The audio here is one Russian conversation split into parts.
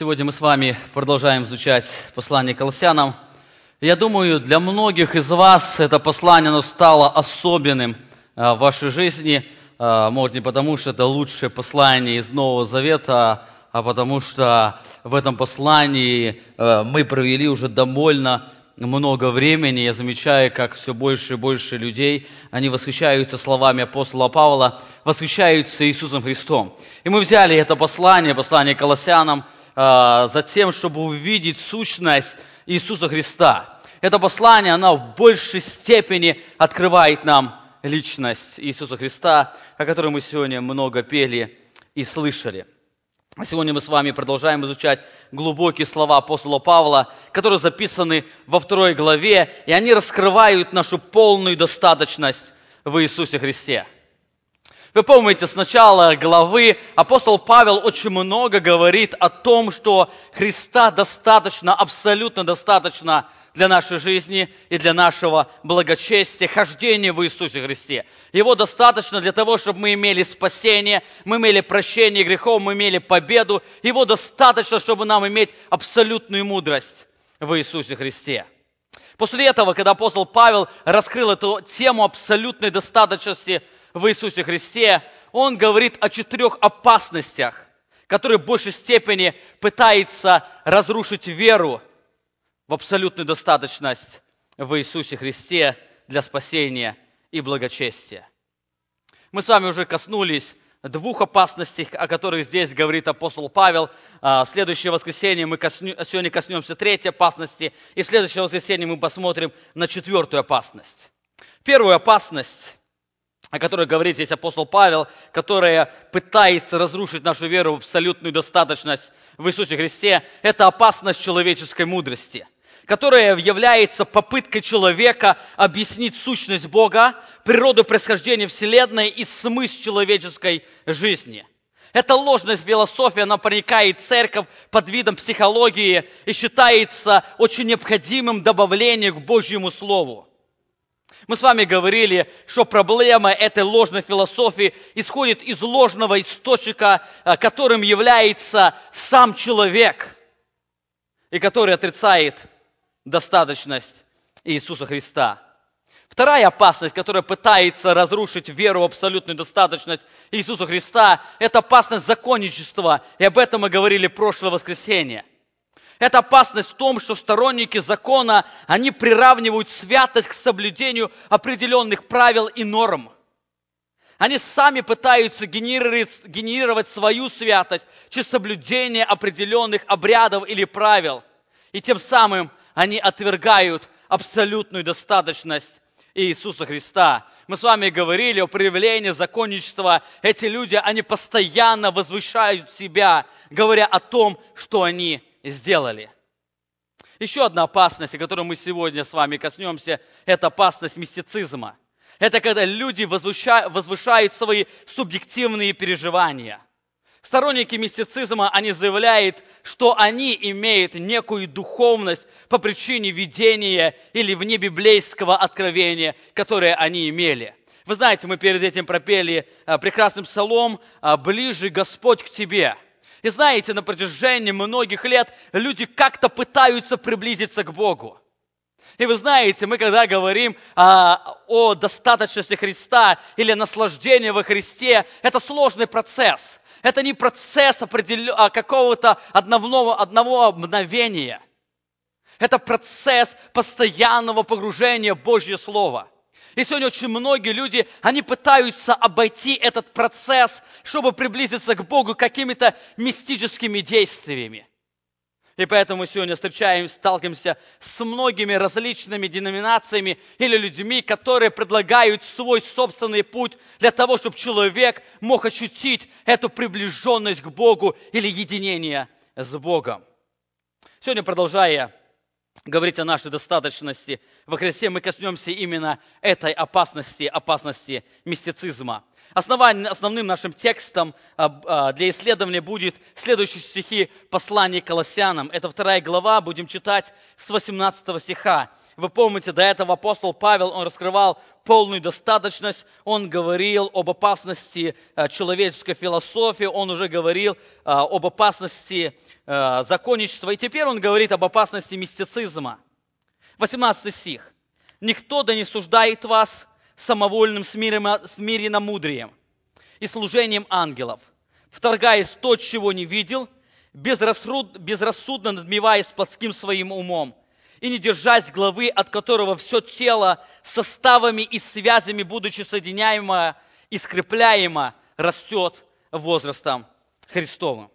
Сегодня мы с вами продолжаем изучать послание Колоссянам. Я думаю, для многих из вас это послание оно стало особенным а, в вашей жизни. А, может, не потому, что это лучшее послание из Нового Завета, а потому что в этом послании а, мы провели уже довольно много времени. Я замечаю, как все больше и больше людей, они восхищаются словами апостола Павла, восхищаются Иисусом Христом. И мы взяли это послание, послание Колоссянам, за тем, чтобы увидеть сущность Иисуса Христа. Это послание, оно в большей степени открывает нам личность Иисуса Христа, о которой мы сегодня много пели и слышали. Сегодня мы с вами продолжаем изучать глубокие слова апостола Павла, которые записаны во второй главе, и они раскрывают нашу полную достаточность в Иисусе Христе. Вы помните, с начала главы апостол Павел очень много говорит о том, что Христа достаточно, абсолютно достаточно для нашей жизни и для нашего благочестия, хождения в Иисусе Христе. Его достаточно для того, чтобы мы имели спасение, мы имели прощение грехов, мы имели победу. Его достаточно, чтобы нам иметь абсолютную мудрость в Иисусе Христе. После этого, когда апостол Павел раскрыл эту тему абсолютной достаточности в Иисусе Христе, он говорит о четырех опасностях, которые в большей степени пытаются разрушить веру в абсолютную достаточность в Иисусе Христе для спасения и благочестия. Мы с вами уже коснулись двух опасностей, о которых здесь говорит апостол Павел. А, в следующее воскресенье мы коснем, сегодня коснемся третьей опасности, и в следующее воскресенье мы посмотрим на четвертую опасность. Первую опасность о которой говорит здесь апостол Павел, которая пытается разрушить нашу веру в абсолютную достаточность в Иисусе Христе, это опасность человеческой мудрости, которая является попыткой человека объяснить сущность Бога, природу происхождения Вселенной и смысл человеческой жизни. Эта ложная философия, она проникает в церковь под видом психологии и считается очень необходимым добавлением к Божьему Слову. Мы с вами говорили, что проблема этой ложной философии исходит из ложного источника, э, которым является сам человек, и который отрицает достаточность Иисуса Христа. Вторая опасность, которая пытается разрушить веру в абсолютную достаточность Иисуса Христа, это опасность законничества. И об этом мы говорили прошлое воскресенье. Это опасность в том, что сторонники закона, они приравнивают святость к соблюдению определенных правил и норм. Они сами пытаются генерировать, генерировать свою святость через соблюдение определенных обрядов или правил. И тем самым они отвергают абсолютную достаточность Иисуса Христа. Мы с вами говорили о проявлении законничества. Эти люди, они постоянно возвышают себя, говоря о том, что они сделали. Еще одна опасность, о которой мы сегодня с вами коснемся, это опасность мистицизма. Это когда люди возвышают свои субъективные переживания. Сторонники мистицизма, они заявляют, что они имеют некую духовность по причине видения или внебиблейского откровения, которое они имели. Вы знаете, мы перед этим пропели а, прекрасным псалом а, «Ближе Господь к тебе». И знаете, на протяжении многих лет люди как-то пытаются приблизиться к Богу. И вы знаете, мы когда говорим а, о достаточности Христа или наслаждении во Христе, это сложный процесс. Это не процесс определен, а какого-то одного, одного мгновения. Это процесс постоянного погружения в Божье Слово – и сегодня очень многие люди, они пытаются обойти этот процесс, чтобы приблизиться к Богу какими-то мистическими действиями. И поэтому сегодня встречаемся, сталкиваемся с многими различными деноминациями или людьми, которые предлагают свой собственный путь для того, чтобы человек мог ощутить эту приближенность к Богу или единение с Богом. Сегодня, продолжая говорить о нашей достаточности во Христе, мы коснемся именно этой опасности, опасности мистицизма. основным нашим текстом а, а, для исследования будет следующие стихи послания Колоссянам. Это вторая глава, будем читать с 18 стиха. Вы помните, до этого апостол Павел, он раскрывал полную достаточность, он говорил об опасности э, человеческой философии, он уже говорил э, об опасности э, законничества, и теперь он говорит об опасности мистицизма. 18 стих. «Никто да не суждает вас самовольным смиренно мудрием и служением ангелов, вторгаясь то, чего не видел, безрассудно надмеваясь плотским своим умом, и не держась главы, от которого все тело составами и связями, будучи соединяемо и скрепляемо, растет возрастом Христовым.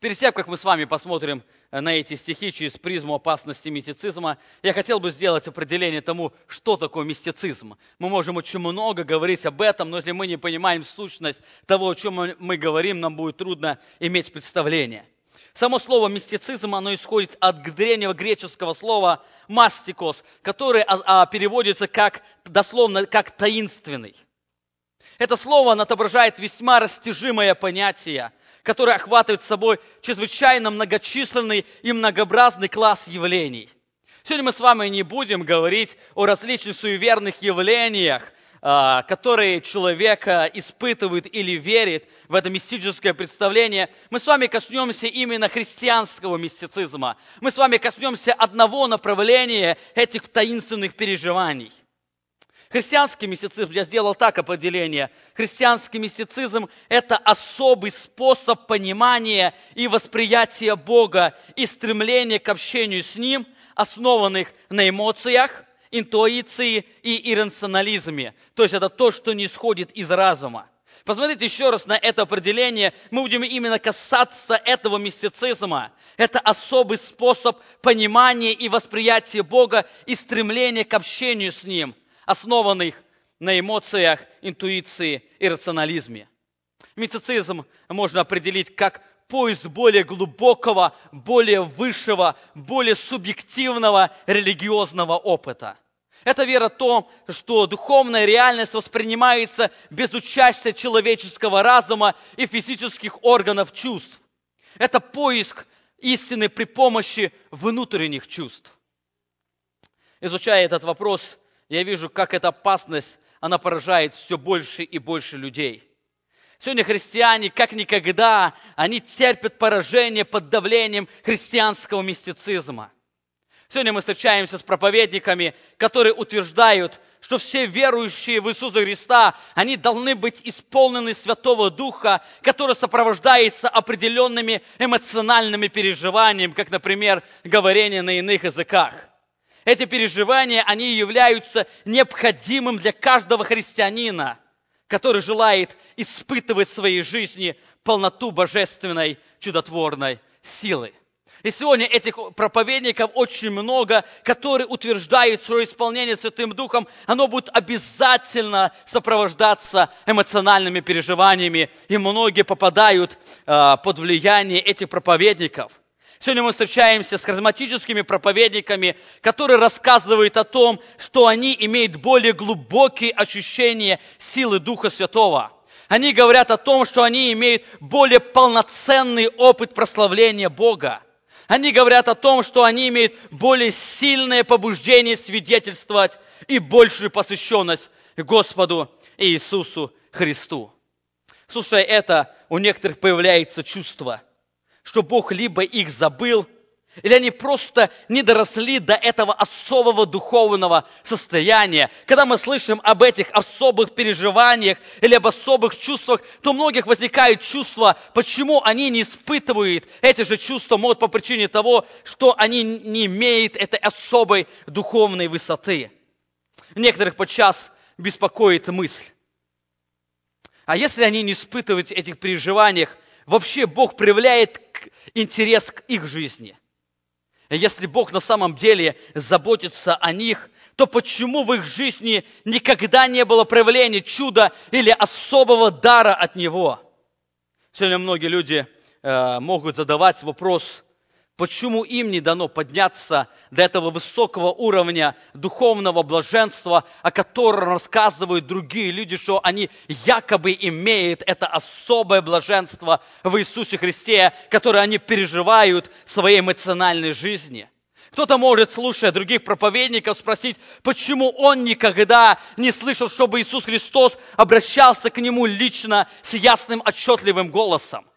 Перед тем, как мы с вами посмотрим на эти стихи через призму опасности мистицизма, я хотел бы сделать определение тому, что такое мистицизм. Мы можем очень много говорить об этом, но если мы не понимаем сущность того, о чем мы говорим, нам будет трудно иметь представление. Само слово мистицизм, оно исходит от древнего греческого слова мастикос, которое а, а, переводится как, дословно как таинственный. Это слово отображает весьма растяжимое понятие, которое охватывает собой чрезвычайно многочисленный и многообразный класс явлений. Сегодня мы с вами не будем говорить о различных суеверных явлениях, которые человек испытывает или верит в это мистическое представление, мы с вами коснемся именно христианского мистицизма. Мы с вами коснемся одного направления этих таинственных переживаний. Христианский мистицизм, я сделал так определение. Христианский мистицизм – это особый способ понимания и восприятия Бога и стремления к общению с Ним, основанных на эмоциях, интуиции и иррационализме. То есть это то, что не исходит из разума. Посмотрите еще раз на это определение. Мы будем именно касаться этого мистицизма. Это особый способ понимания и восприятия Бога и стремления к общению с Ним, основанных на эмоциях, интуиции и рационализме. Мистицизм можно определить как поиск более глубокого, более высшего, более субъективного религиозного опыта. Это вера в то, что духовная реальность воспринимается без участия человеческого разума и физических органов чувств. Это поиск истины при помощи внутренних чувств. Изучая этот вопрос, я вижу, как эта опасность, она поражает все больше и больше людей – Сегодня христиане, как никогда, они терпят поражение под давлением христианского мистицизма. Сегодня мы встречаемся с проповедниками, которые утверждают, что все верующие в Иисуса Христа, они должны быть исполнены Святого Духа, который сопровождается определенными эмоциональными переживаниями, как, например, говорение на иных языках. Эти переживания, они являются необходимым для каждого христианина – который желает испытывать в своей жизни полноту божественной чудотворной силы. И сегодня этих проповедников очень много, которые утверждают свое исполнение Святым Духом, оно будет обязательно сопровождаться эмоциональными переживаниями, и многие попадают э, под влияние этих проповедников. Сегодня мы встречаемся с харизматическими проповедниками, которые рассказывают о том, что они имеют более глубокие ощущения силы Духа Святого. Они говорят о том, что они имеют более полноценный опыт прославления Бога. Они говорят о том, что они имеют более сильное побуждение свидетельствовать и большую посвященность Господу Иисусу Христу. Слушай, это у некоторых появляется чувство – что Бог либо их забыл, или они просто не доросли до этого особого духовного состояния. Когда мы слышим об этих особых переживаниях или об особых чувствах, то у многих возникает чувство, почему они не испытывают эти же чувства, может, по причине того, что они не имеют этой особой духовной высоты. Некоторых подчас беспокоит мысль. А если они не испытывают этих переживаниях, вообще Бог проявляет интерес к их жизни. Если Бог на самом деле заботится о них, то почему в их жизни никогда не было проявления чуда или особого дара от Него? Сегодня многие люди э, могут задавать вопрос, Почему им не дано подняться до этого высокого уровня духовного блаженства, о котором рассказывают другие люди, что они якобы имеют это особое блаженство в Иисусе Христе, которое они переживают в своей эмоциональной жизни? Кто-то может, слушая других проповедников, спросить, почему он никогда не слышал, чтобы Иисус Христос обращался к нему лично с ясным, отчетливым голосом.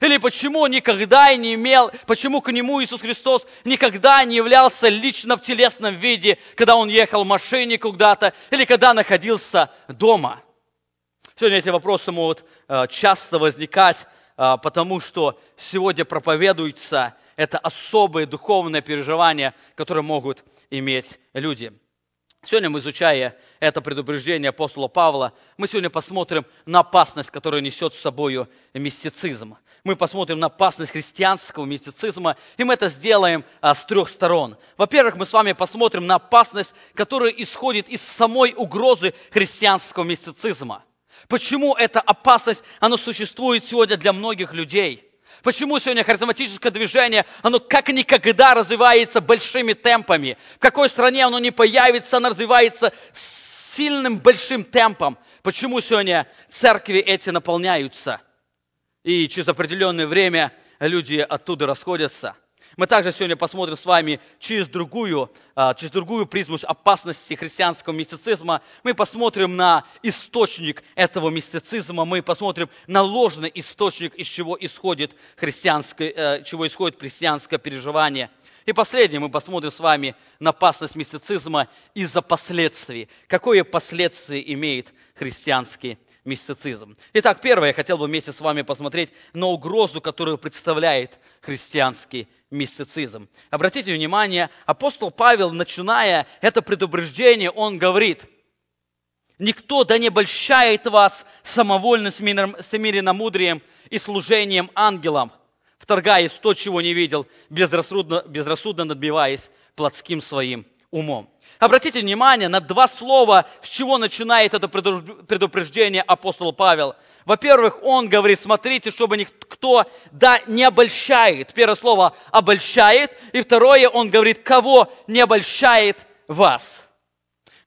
Или почему он никогда не имел, почему к нему Иисус Христос никогда не являлся лично в телесном виде, когда он ехал в машине куда-то, или когда находился дома. Сегодня эти вопросы могут э, часто возникать, э, потому что сегодня проповедуется это особые духовные переживания, которые могут иметь люди. Сегодня мы, изучая это предупреждение апостола Павла, мы сегодня посмотрим на опасность, которую несет с собой мистицизм. Мы посмотрим на опасность христианского мистицизма, и мы это сделаем а, с трех сторон. Во-первых, мы с вами посмотрим на опасность, которая исходит из самой угрозы христианского мистицизма. Почему эта опасность, она существует сегодня для многих людей – Почему сегодня харизматическое движение, оно как никогда развивается большими темпами? В какой стране оно не появится, оно развивается сильным большим темпом. Почему сегодня церкви эти наполняются? И через определенное время люди оттуда расходятся. Мы также сегодня посмотрим с вами через другую, а, через другую призму опасности христианского мистицизма. Мы посмотрим на источник этого мистицизма, мы посмотрим на ложный источник, из чего исходит христианское, э, чего исходит христианское переживание. И последнее, мы посмотрим с вами на опасность мистицизма из-за последствий. Какое последствие имеет христианский мистицизм. Итак, первое, я хотел бы вместе с вами посмотреть на угрозу, которую представляет христианский мистицизм. Обратите внимание, апостол Павел, начиная это предупреждение, он говорит, «Никто да не обольщает вас самовольно с миреномудрием и служением ангелам, вторгаясь в то, чего не видел, безрассудно, безрассудно надбиваясь плотским своим умом». Обратите внимание на два слова, с чего начинает это предупреждение апостол Павел. Во-первых, он говорит, смотрите, чтобы никто да не обольщает. Первое слово обольщает. И второе, он говорит, кого не обольщает вас.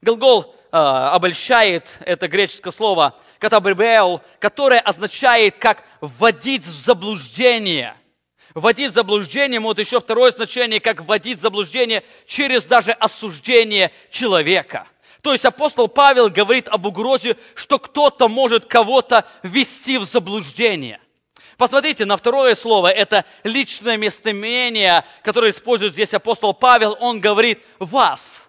Глагол э, обольщает, это греческое слово, катабрибеол, которое означает как вводить в заблуждение – Вводить заблуждение может еще второе значение, как вводить заблуждение через даже осуждение человека. То есть апостол Павел говорит об угрозе, что кто-то может кого-то ввести в заблуждение. Посмотрите на второе слово, это личное местоимение, которое использует здесь апостол Павел. Он говорит «вас».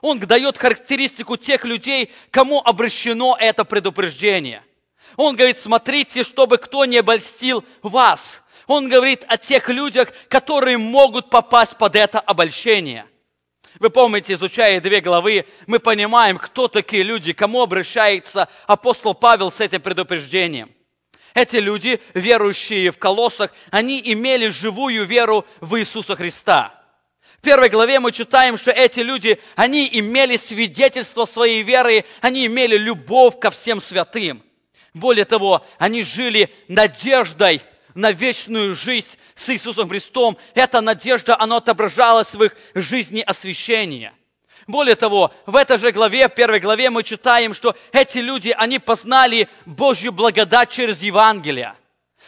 Он дает характеристику тех людей, кому обращено это предупреждение. Он говорит, смотрите, чтобы кто не обольстил вас. Он говорит о тех людях, которые могут попасть под это обольщение. Вы помните, изучая две главы, мы понимаем, кто такие люди, кому обращается апостол Павел с этим предупреждением. Эти люди, верующие в колоссах, они имели живую веру в Иисуса Христа. В первой главе мы читаем, что эти люди, они имели свидетельство своей веры, они имели любовь ко всем святым. Более того, они жили надеждой на вечную жизнь с Иисусом Христом. Эта надежда, она отображалась в их жизни освящения. Более того, в этой же главе, в первой главе мы читаем, что эти люди, они познали Божью благодать через Евангелие.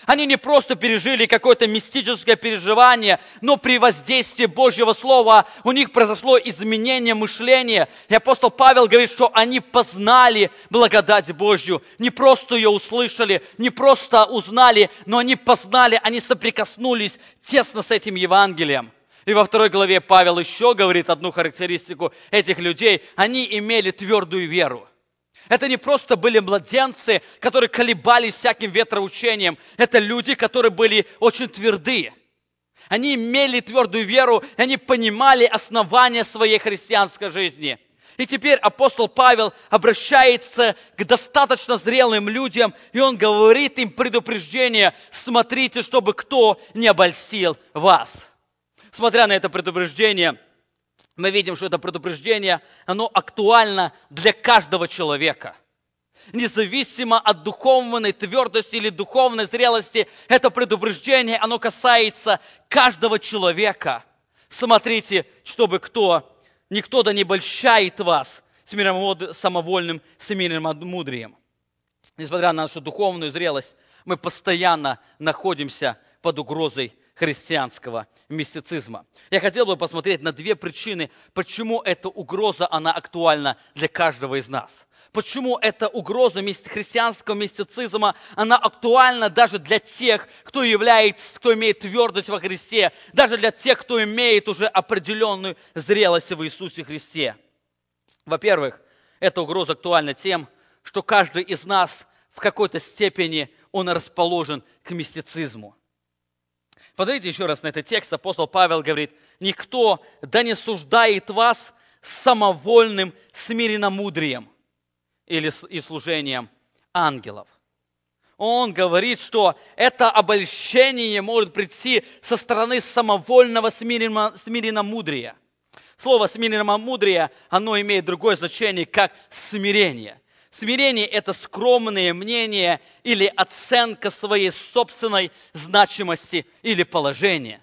Они не просто пережили какое-то мистическое переживание, но при воздействии Божьего Слова у них произошло изменение мышления. И апостол Павел говорит, что они познали благодать Божью. Не просто ее услышали, не просто узнали, но они познали, они соприкоснулись тесно с этим Евангелием. И во второй главе Павел еще говорит одну характеристику этих людей. Они имели твердую веру. Это не просто были младенцы, которые колебались всяким ветроучением. Это люди, которые были очень тверды. Они имели твердую веру, они понимали основания своей христианской жизни. И теперь апостол Павел обращается к достаточно зрелым людям, и он говорит им предупреждение, смотрите, чтобы кто не обольстил вас. Смотря на это предупреждение, мы видим, что это предупреждение, оно актуально для каждого человека. Независимо от духовной твердости или духовной зрелости, это предупреждение, оно касается каждого человека. Смотрите, чтобы кто, никто да не большает вас самовольным семейным мудрием. Несмотря на нашу духовную зрелость, мы постоянно находимся под угрозой христианского мистицизма. Я хотел бы посмотреть на две причины, почему эта угроза, она актуальна для каждого из нас. Почему эта угроза христианского мистицизма, она актуальна даже для тех, кто является, кто имеет твердость во Христе, даже для тех, кто имеет уже определенную зрелость в Иисусе Христе. Во-первых, эта угроза актуальна тем, что каждый из нас в какой-то степени он расположен к мистицизму. Посмотрите еще раз на этот текст. Апостол Павел говорит, никто да не суждает вас самовольным смиренномудрием или и служением ангелов. Он говорит, что это обольщение может прийти со стороны самовольного смиренномудрия. Слово смиренномудрие, оно имеет другое значение, как смирение. Смирение – это скромное мнение или оценка своей собственной значимости или положения.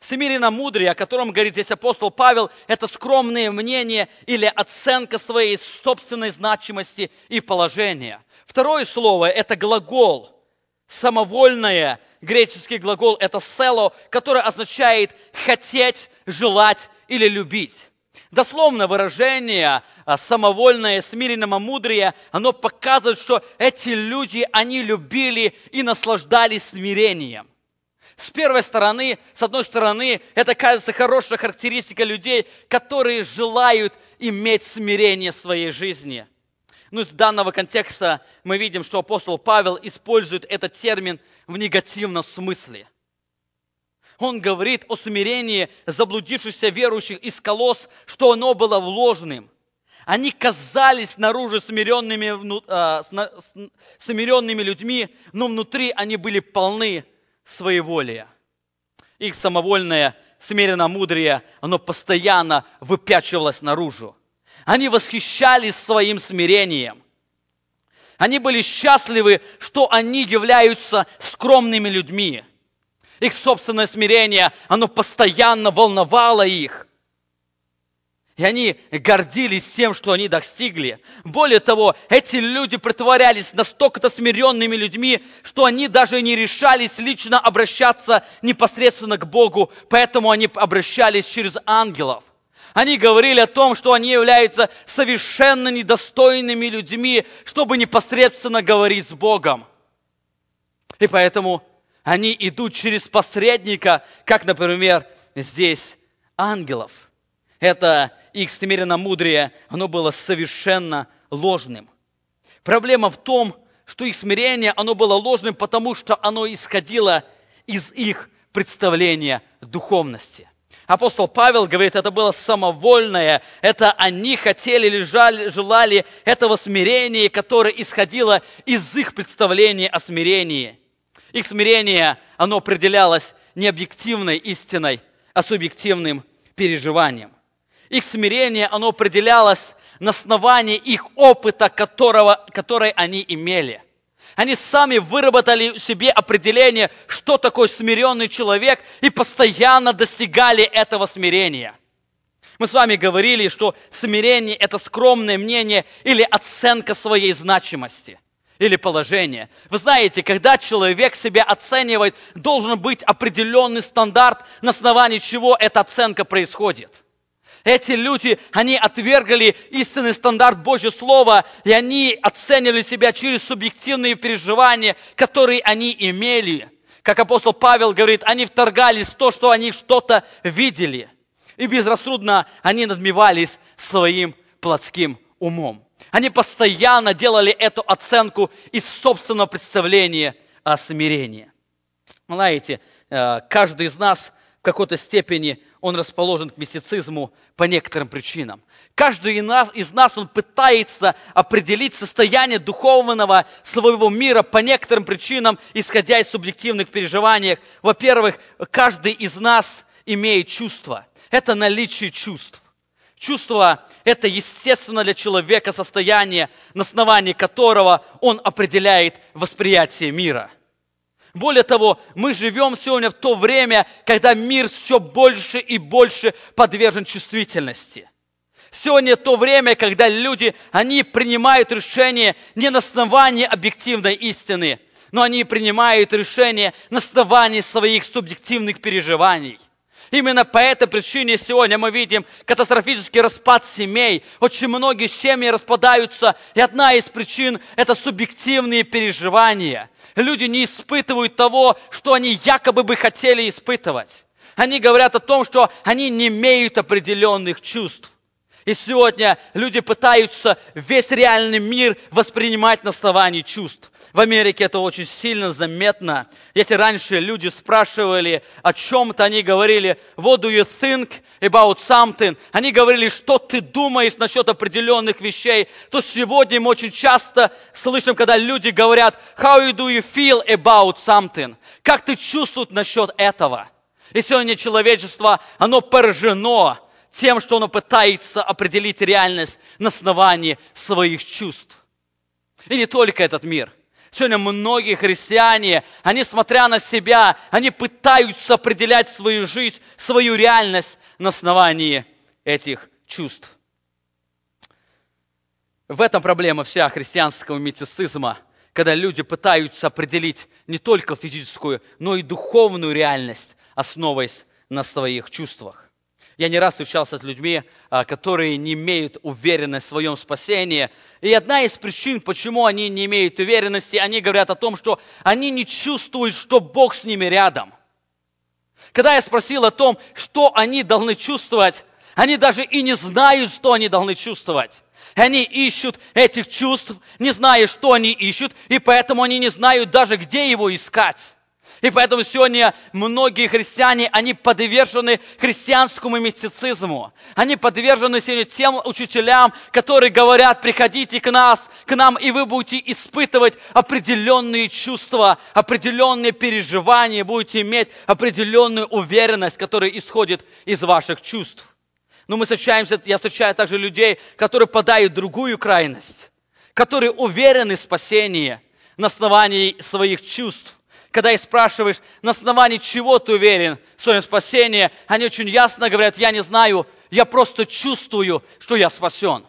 Смиренно мудрее, о котором говорит здесь апостол Павел, это скромное мнение или оценка своей собственной значимости и положения. Второе слово – это глагол, самовольное, греческий глагол – это село, который означает хотеть, желать или любить. Дословно выражение а, самовольное, смиренное мудрее, оно показывает, что эти люди, они любили и наслаждались смирением. С первой стороны, с одной стороны, это кажется хорошая характеристика людей, которые желают иметь смирение в своей жизни. Но из данного контекста мы видим, что апостол Павел использует этот термин в негативном смысле – он говорит о смирении заблудившихся верующих из колос, что оно было ложным. Они казались снаружи смиренными, а, смиренными людьми, но внутри они были полны своеволия. Их самовольное смиренно мудрее, оно постоянно выпячивалось наружу. Они восхищались своим смирением. Они были счастливы, что они являются скромными людьми. Их собственное смирение, оно постоянно волновало их. И они гордились тем, что они достигли. Более того, эти люди притворялись настолько-то смиренными людьми, что они даже не решались лично обращаться непосредственно к Богу, поэтому они обращались через ангелов. Они говорили о том, что они являются совершенно недостойными людьми, чтобы непосредственно говорить с Богом. И поэтому они идут через посредника, как, например, здесь ангелов. Это их смиренно мудрее, оно было совершенно ложным. Проблема в том, что их смирение, оно было ложным, потому что оно исходило из их представления духовности. Апостол Павел говорит, это было самовольное, это они хотели или желали этого смирения, которое исходило из их представления о смирении. Их смирение, оно определялось не объективной истиной, а субъективным переживанием. Их смирение, оно определялось на основании их опыта, которого, который они имели. Они сами выработали себе определение, что такое смиренный человек, и постоянно достигали этого смирения. Мы с вами говорили, что смирение – это скромное мнение или оценка своей значимости – или положение. Вы знаете, когда человек себя оценивает, должен быть определенный стандарт, на основании чего эта оценка происходит. Эти люди, они отвергли истинный стандарт Божьего Слова, и они оценивали себя через субъективные переживания, которые они имели. Как апостол Павел говорит, они вторгались в то, что они что-то видели. И безрассудно они надмевались своим плотским умом. Они постоянно делали эту оценку из собственного представления о смирении. Знаете, э, каждый из нас в какой-то степени он расположен к мистицизму по некоторым причинам. Каждый из нас, он пытается определить состояние духовного своего мира по некоторым причинам, исходя из субъективных переживаний. Во-первых, каждый из нас имеет чувства. Это наличие чувств. Чувство – это естественно для человека состояние, на основании которого он определяет восприятие мира. Более того, мы живем сегодня в то время, когда мир все больше и больше подвержен чувствительности. Сегодня то время, когда люди, они принимают решения не на основании объективной истины, но они принимают решения на основании своих субъективных переживаний. Именно по этой причине сегодня мы видим катастрофический распад семей. Очень многие семьи распадаются, и одна из причин – это субъективные переживания. Люди не испытывают того, что они якобы бы хотели испытывать. Они говорят о том, что они не имеют определенных чувств. И сегодня люди пытаются весь реальный мир воспринимать на основании чувств. В Америке это очень сильно заметно. Если раньше люди спрашивали о чем-то, они говорили, what do you think about something? Они говорили, что ты думаешь насчет определенных вещей. То сегодня мы очень часто слышим, когда люди говорят, how do you feel about something? Как ты чувствуешь насчет этого? И сегодня человечество, оно поражено тем, что оно пытается определить реальность на основании своих чувств. И не только этот мир. Сегодня многие христиане, они, смотря на себя, они пытаются определять свою жизнь, свою реальность на основании этих чувств. В этом проблема вся христианского мистицизма, когда люди пытаются определить не только физическую, но и духовную реальность, основываясь на своих чувствах. Я не раз встречался с людьми, а, которые не имеют уверенности в своем спасении. И одна из причин, почему они не имеют уверенности, они говорят о том, что они не чувствуют, что Бог с ними рядом. Когда я спросил о том, что они должны чувствовать, они даже и не знают, что они должны чувствовать. Они ищут этих чувств, не зная, что они ищут, и поэтому они не знают даже, где его искать. И поэтому сегодня многие христиане, они подвержены христианскому мистицизму. Они подвержены сегодня тем учителям, которые говорят, приходите к нас, к нам, и вы будете испытывать определенные чувства, определенные переживания, будете иметь определенную уверенность, которая исходит из ваших чувств. Но мы встречаемся, я встречаю также людей, которые подают другую крайность, которые уверены в спасении на основании своих чувств когда их спрашиваешь, на основании чего ты уверен в своем спасении, они очень ясно говорят, я не знаю, я просто чувствую, что я спасен.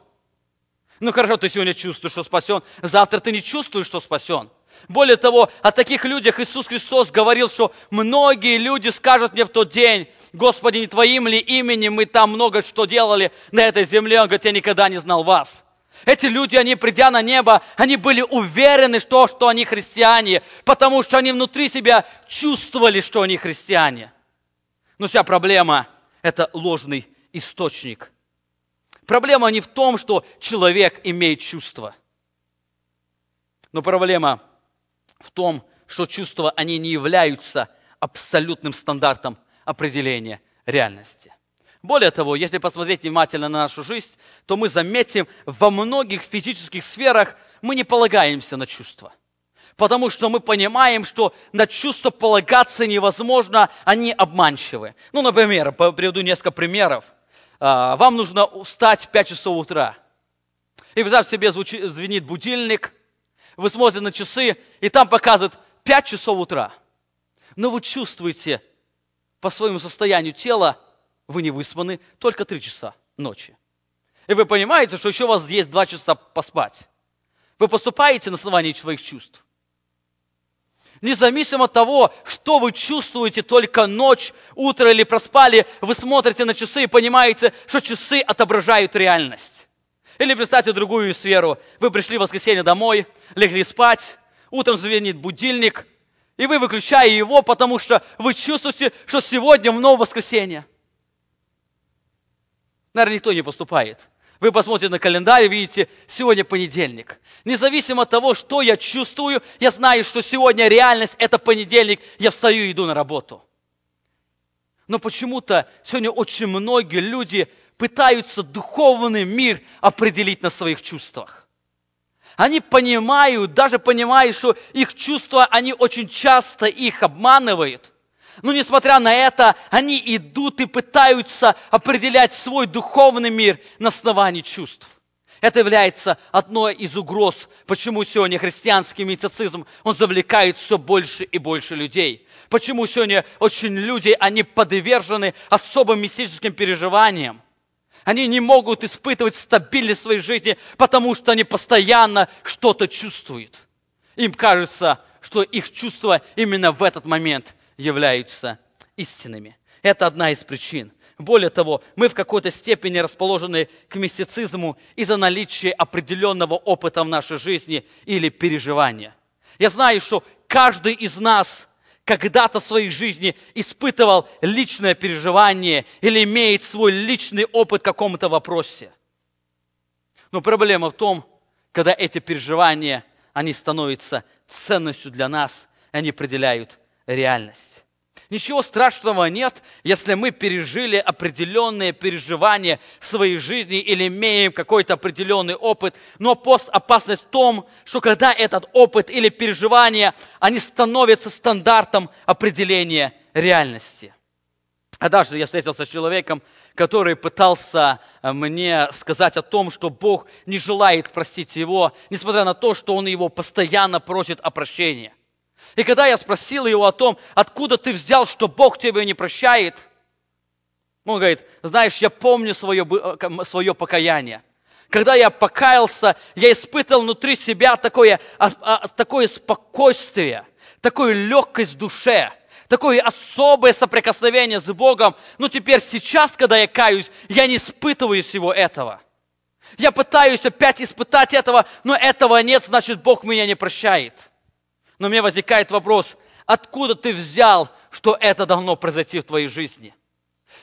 Ну хорошо, ты сегодня чувствуешь, что спасен, завтра ты не чувствуешь, что спасен. Более того, о таких людях Иисус Христос говорил, что многие люди скажут мне в тот день, Господи, не Твоим ли именем мы там много что делали на этой земле? Он говорит, я никогда не знал вас. Эти люди, они придя на небо, они были уверены, что, что они христиане, потому что они внутри себя чувствовали, что они христиане. Но вся проблема – это ложный источник. Проблема не в том, что человек имеет чувства. Но проблема в том, что чувства, они не являются абсолютным стандартом определения реальности. Более того, если посмотреть внимательно на нашу жизнь, то мы заметим, во многих физических сферах мы не полагаемся на чувства. Потому что мы понимаем, что на чувства полагаться невозможно, они обманчивы. Ну, например, приведу несколько примеров. А, вам нужно встать в 5 часов утра. И представьте себе, звучит, звенит будильник, вы смотрите на часы, и там показывают 5 часов утра. Но вы чувствуете по своему состоянию тела, вы не выспаны только три часа ночи. И вы понимаете, что еще у вас есть два часа поспать. Вы поступаете на основании своих чувств. Независимо от того, что вы чувствуете только ночь, утро или проспали, вы смотрите на часы и понимаете, что часы отображают реальность. Или представьте другую сферу. Вы пришли в воскресенье домой, легли спать, утром звенит будильник, и вы выключаете его, потому что вы чувствуете, что сегодня вновь воскресенье. Наверное, никто не поступает. Вы посмотрите на календарь и видите, сегодня понедельник. Независимо от того, что я чувствую, я знаю, что сегодня реальность – это понедельник, я встаю и иду на работу. Но почему-то сегодня очень многие люди пытаются духовный мир определить на своих чувствах. Они понимают, даже понимают, что их чувства, они очень часто их обманывают. Но несмотря на это, они идут и пытаются определять свой духовный мир на основании чувств. Это является одной из угроз, почему сегодня христианский мистицизм, он завлекает все больше и больше людей. Почему сегодня очень люди, они подвержены особым мистическим переживаниям. Они не могут испытывать стабильность своей жизни, потому что они постоянно что-то чувствуют. Им кажется, что их чувства именно в этот момент являются истинными. Это одна из причин. Более того, мы в какой-то степени расположены к мистицизму из-за наличия определенного опыта в нашей жизни или переживания. Я знаю, что каждый из нас когда-то в своей жизни испытывал личное переживание или имеет свой личный опыт в каком-то вопросе. Но проблема в том, когда эти переживания, они становятся ценностью для нас, они определяют реальность. Ничего страшного нет, если мы пережили определенные переживания в своей жизни или имеем какой-то определенный опыт. Но опасность в том, что когда этот опыт или переживания, они становятся стандартом определения реальности. А даже я встретился с человеком, который пытался э, мне сказать о том, что Бог не желает простить его, несмотря на то, что он его постоянно просит о прощении. И когда я спросил его о том, откуда ты взял, что Бог тебя не прощает, он говорит, знаешь, я помню свое, э, свое покаяние. Когда я покаялся, я испытывал внутри себя такое, а, а, такое спокойствие, такую легкость в душе, такое особое соприкосновение с Богом. Но теперь сейчас, когда я каюсь, я не испытываю всего этого. Я пытаюсь опять испытать этого, но этого нет, значит Бог меня не прощает. Но мне возникает вопрос, откуда ты взял, что это должно произойти в твоей жизни?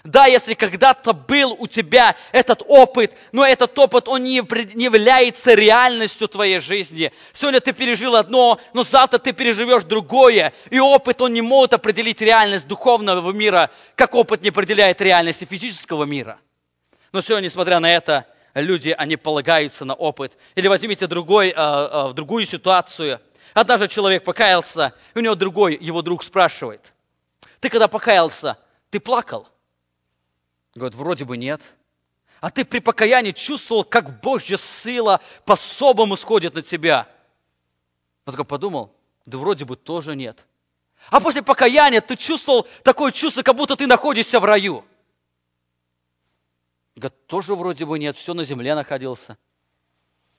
Да, если когда-то был у тебя этот опыт, но этот опыт, он не, не является реальностью твоей жизни. Сегодня ты пережил одно, но завтра ты переживешь другое. И опыт, он не может определить реальность духовного мира, как опыт не определяет реальность физического мира. Но сегодня, несмотря на это, люди, они полагаются на опыт. Или возьмите другой, э, другую ситуацию – Однажды человек покаялся, и у него другой, его друг спрашивает, ты когда покаялся, ты плакал? Говорит, вроде бы нет. А ты при покаянии чувствовал, как Божья сила по-особому сходит на тебя? Он такой подумал, да вроде бы тоже нет. А после покаяния ты чувствовал такое чувство, как будто ты находишься в раю. Говорит, тоже вроде бы нет, все на земле находился.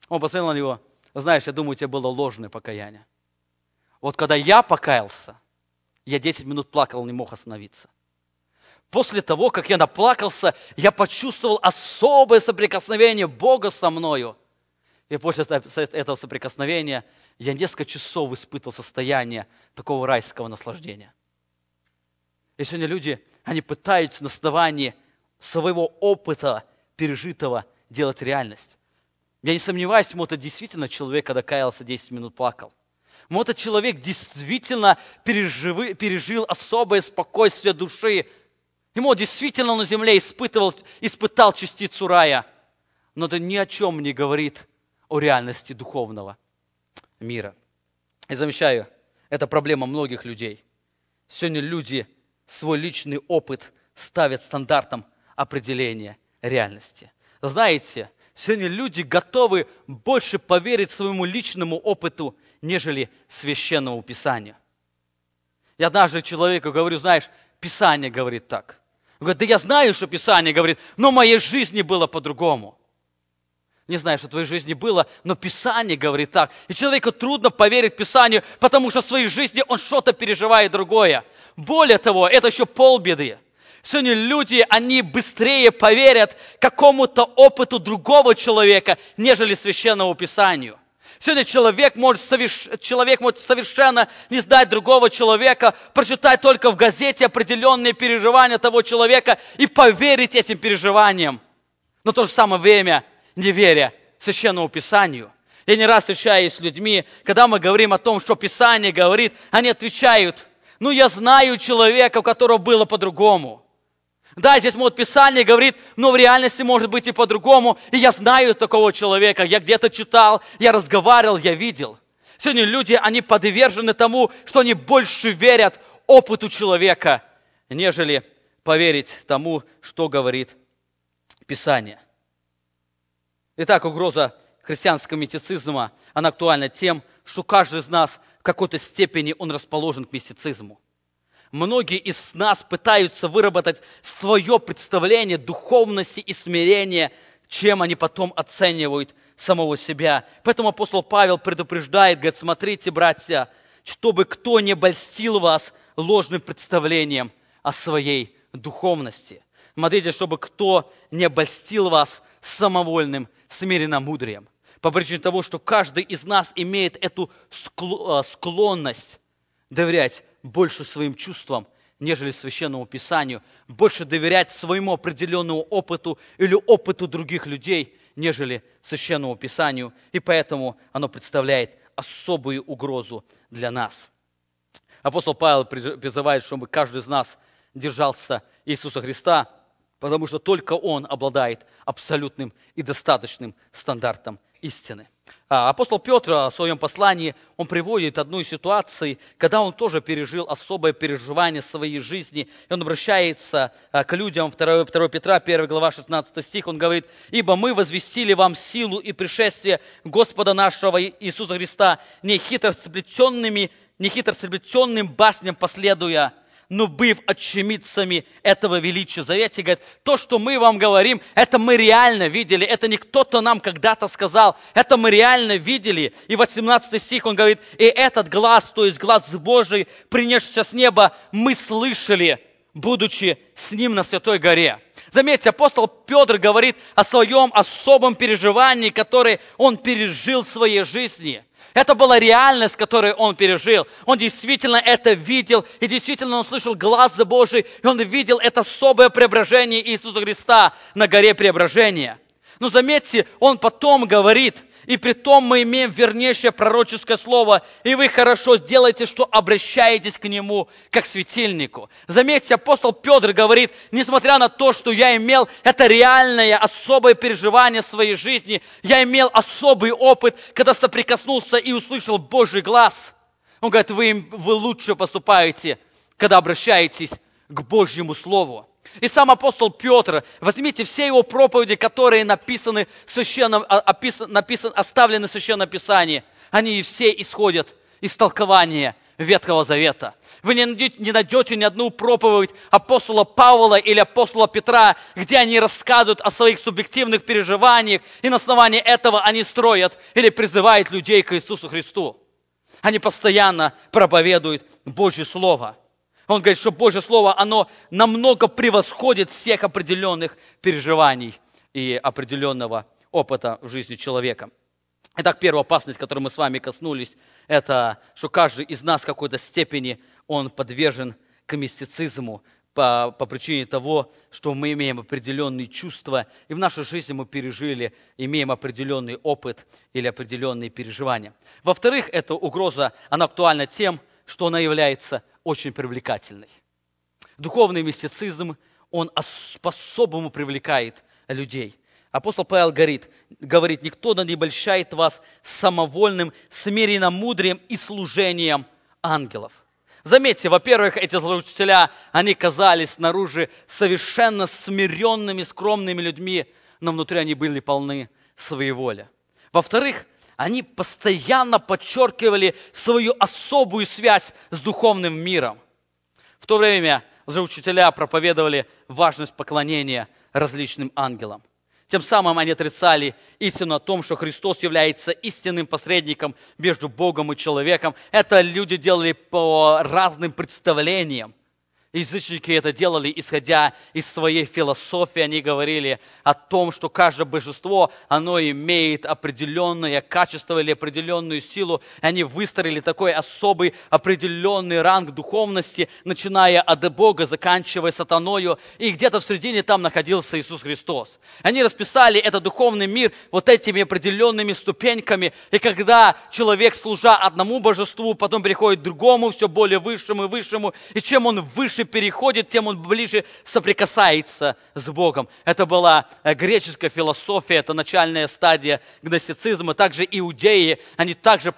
Он посмотрел на него, знаешь, я думаю, у тебя было ложное покаяние. Вот когда я покаялся, я 10 минут плакал, не мог остановиться. После того, как я наплакался, я почувствовал особое соприкосновение Бога со мною. И после этого соприкосновения я несколько часов испытывал состояние такого райского наслаждения. И сегодня люди, они пытаются на основании своего опыта пережитого делать реальность. Я не сомневаюсь, это действительно человек, когда каялся 10 минут плакал. Этот человек действительно пережив, пережил особое спокойствие души. Ему действительно на земле испытывал, испытал частицу рая. Но это ни о чем не говорит о реальности духовного мира. И замечаю, это проблема многих людей. Сегодня люди свой личный опыт ставят стандартом определения реальности. Знаете, Сегодня люди готовы больше поверить своему личному опыту, нежели священному писанию. Я даже человеку говорю, знаешь, Писание говорит так. Он говорит, да я знаю, что Писание говорит, но в моей жизни было по-другому. Не знаю, что в твоей жизни было, но Писание говорит так. И человеку трудно поверить Писанию, потому что в своей жизни он что-то переживает другое. Более того, это еще полбеды. Сегодня люди, они быстрее поверят какому-то опыту другого человека, нежели священному писанию. Сегодня человек может, человек может совершенно не знать другого человека, прочитать только в газете определенные переживания того человека и поверить этим переживаниям. Но в то же самое время не веря священному писанию. Я не раз встречаюсь с людьми, когда мы говорим о том, что Писание говорит, они отвечают, ну я знаю человека, у которого было по-другому. Да, здесь вот Писание говорит, но в реальности может быть и по-другому. И я знаю такого человека, я где-то читал, я разговаривал, я видел. Сегодня люди, они подвержены тому, что они больше верят опыту человека, нежели поверить тому, что говорит Писание. Итак, угроза христианского мистицизма, она актуальна тем, что каждый из нас в какой-то степени он расположен к мистицизму. Многие из нас пытаются выработать свое представление духовности и смирения, чем они потом оценивают самого себя. Поэтому апостол Павел предупреждает, говорит, смотрите, братья, чтобы кто не больстил вас ложным представлением о своей духовности. Смотрите, чтобы кто не обольстил вас самовольным смиренно-мудрием. По причине того, что каждый из нас имеет эту а, склонность доверять больше своим чувствам, нежели священному писанию, больше доверять своему определенному опыту или опыту других людей, нежели священному писанию. И поэтому оно представляет особую угрозу для нас. Апостол Павел призывает, чтобы каждый из нас держался Иисуса Христа, потому что только Он обладает абсолютным и достаточным стандартом истины. А, апостол Петр в своем послании, он приводит одну из ситуаций, когда он тоже пережил особое переживание своей жизни. И он обращается а, к людям, 2, 2 Петра, 1 глава, 16 стих, он говорит, «Ибо мы возвестили вам силу и пришествие Господа нашего Иисуса Христа, не хитросплетенными, не хитросплетенным басням последуя, но быв очевидцами этого величия. Завете говорит, то, что мы вам говорим, это мы реально видели, это не кто-то нам когда-то сказал, это мы реально видели. И 18 стих он говорит, и этот глаз, то есть глаз Божий, принесшийся с неба, мы слышали, будучи с ним на Святой горе. Заметьте, апостол Петр говорит о своем особом переживании, которое он пережил в своей жизни – это была реальность, которую он пережил. Он действительно это видел, и действительно он слышал глаз Божий, и он видел это особое преображение Иисуса Христа на горе преображения. Но заметьте, он потом говорит – и при том мы имеем вернейшее пророческое слово, и вы хорошо сделаете, что обращаетесь к нему, как светильнику. Заметьте, апостол Петр говорит, несмотря на то, что я имел это реальное, особое переживание своей жизни, я имел особый опыт, когда соприкоснулся и услышал Божий глаз. Он говорит, вы, вы лучше поступаете, когда обращаетесь к Божьему Слову. И сам апостол Петр, возьмите все его проповеди, которые написаны в священном, а, описан, написан, оставлены в Священном Писании, они все исходят из толкования Ветхого Завета. Вы не найдете, не найдете ни одну проповедь апостола Павла или апостола Петра, где они рассказывают о своих субъективных переживаниях, и на основании этого они строят или призывают людей к Иисусу Христу. Они постоянно проповедуют Божье Слово. Он говорит, что Божье Слово, оно намного превосходит всех определенных переживаний и определенного опыта в жизни человека. Итак, первая опасность, которой мы с вами коснулись, это, что каждый из нас в какой-то степени, он подвержен к мистицизму по, по причине того, что мы имеем определенные чувства, и в нашей жизни мы пережили, имеем определенный опыт или определенные переживания. Во-вторых, эта угроза, она актуальна тем, что она является очень привлекательной. Духовный мистицизм, он по-особому привлекает людей. Апостол Павел говорит, говорит, никто не обольщает вас самовольным, смиренным мудрием и служением ангелов. Заметьте, во-первых, эти злоучителя, они казались снаружи совершенно смиренными, скромными людьми, но внутри они были полны своей воли. Во-вторых, они постоянно подчеркивали свою особую связь с духовным миром. В то время же учителя проповедовали важность поклонения различным ангелам. Тем самым они отрицали истину о том, что Христос является истинным посредником между Богом и человеком. Это люди делали по разным представлениям. Язычники это делали, исходя из своей философии. Они говорили о том, что каждое божество, оно имеет определенное качество или определенную силу. И они выстроили такой особый определенный ранг духовности, начиная от Бога, заканчивая сатаною. И где-то в середине там находился Иисус Христос. Они расписали этот духовный мир вот этими определенными ступеньками. И когда человек, служа одному божеству, потом приходит к другому, все более высшему и высшему, и чем он выше больше переходит, тем он ближе соприкасается с Богом. Это была э, греческая философия, это начальная стадия гностицизма. Также иудеи, они также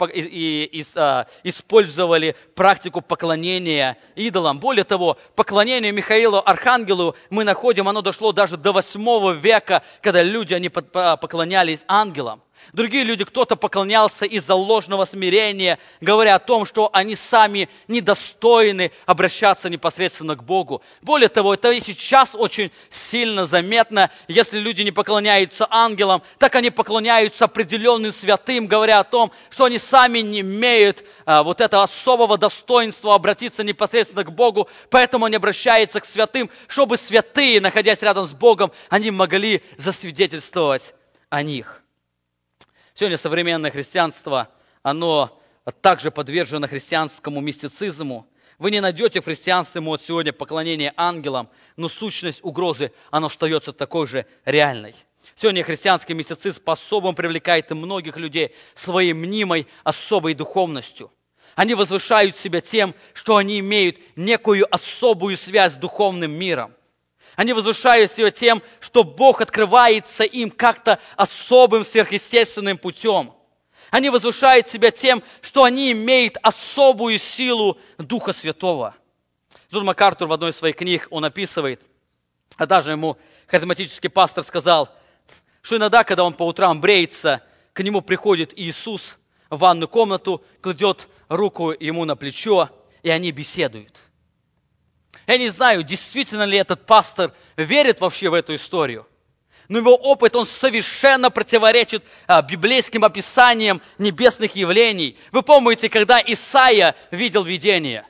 а, использовали практику поклонения идолам. Более того, поклонение Михаилу Архангелу мы находим, оно дошло даже до 8 века, когда люди, они поклонялись ангелам. Другие люди, кто-то поклонялся из-за ложного смирения, говоря о том, что они сами недостойны обращаться непосредственно к Богу. Более того, это и сейчас очень сильно заметно, если люди не поклоняются ангелам, так они поклоняются определенным святым, говоря о том, что они сами не имеют а, вот этого особого достоинства обратиться непосредственно к Богу, поэтому они обращаются к святым, чтобы святые, находясь рядом с Богом, они могли засвидетельствовать о них. Сегодня современное христианство, оно также подвержено христианскому мистицизму. Вы не найдете в христианстве вот сегодня поклонение ангелам, но сущность угрозы, она остается такой же реальной. Сегодня христианский мистицизм по-особому привлекает многих людей своей мнимой особой духовностью. Они возвышают себя тем, что они имеют некую особую связь с духовным миром. Они возвышают себя тем, что Бог открывается им как-то особым сверхъестественным путем. Они возвышают себя тем, что они имеют особую силу Духа Святого. Джон МакАртур в одной из своих книг, он описывает, а даже ему харизматический пастор сказал, что иногда, когда он по утрам бреется, к нему приходит Иисус в ванную комнату, кладет руку ему на плечо, и они беседуют – я не знаю, действительно ли этот пастор верит вообще в эту историю. Но его опыт, он совершенно противоречит а, библейским описаниям небесных явлений. Вы помните, когда Исаия видел видение?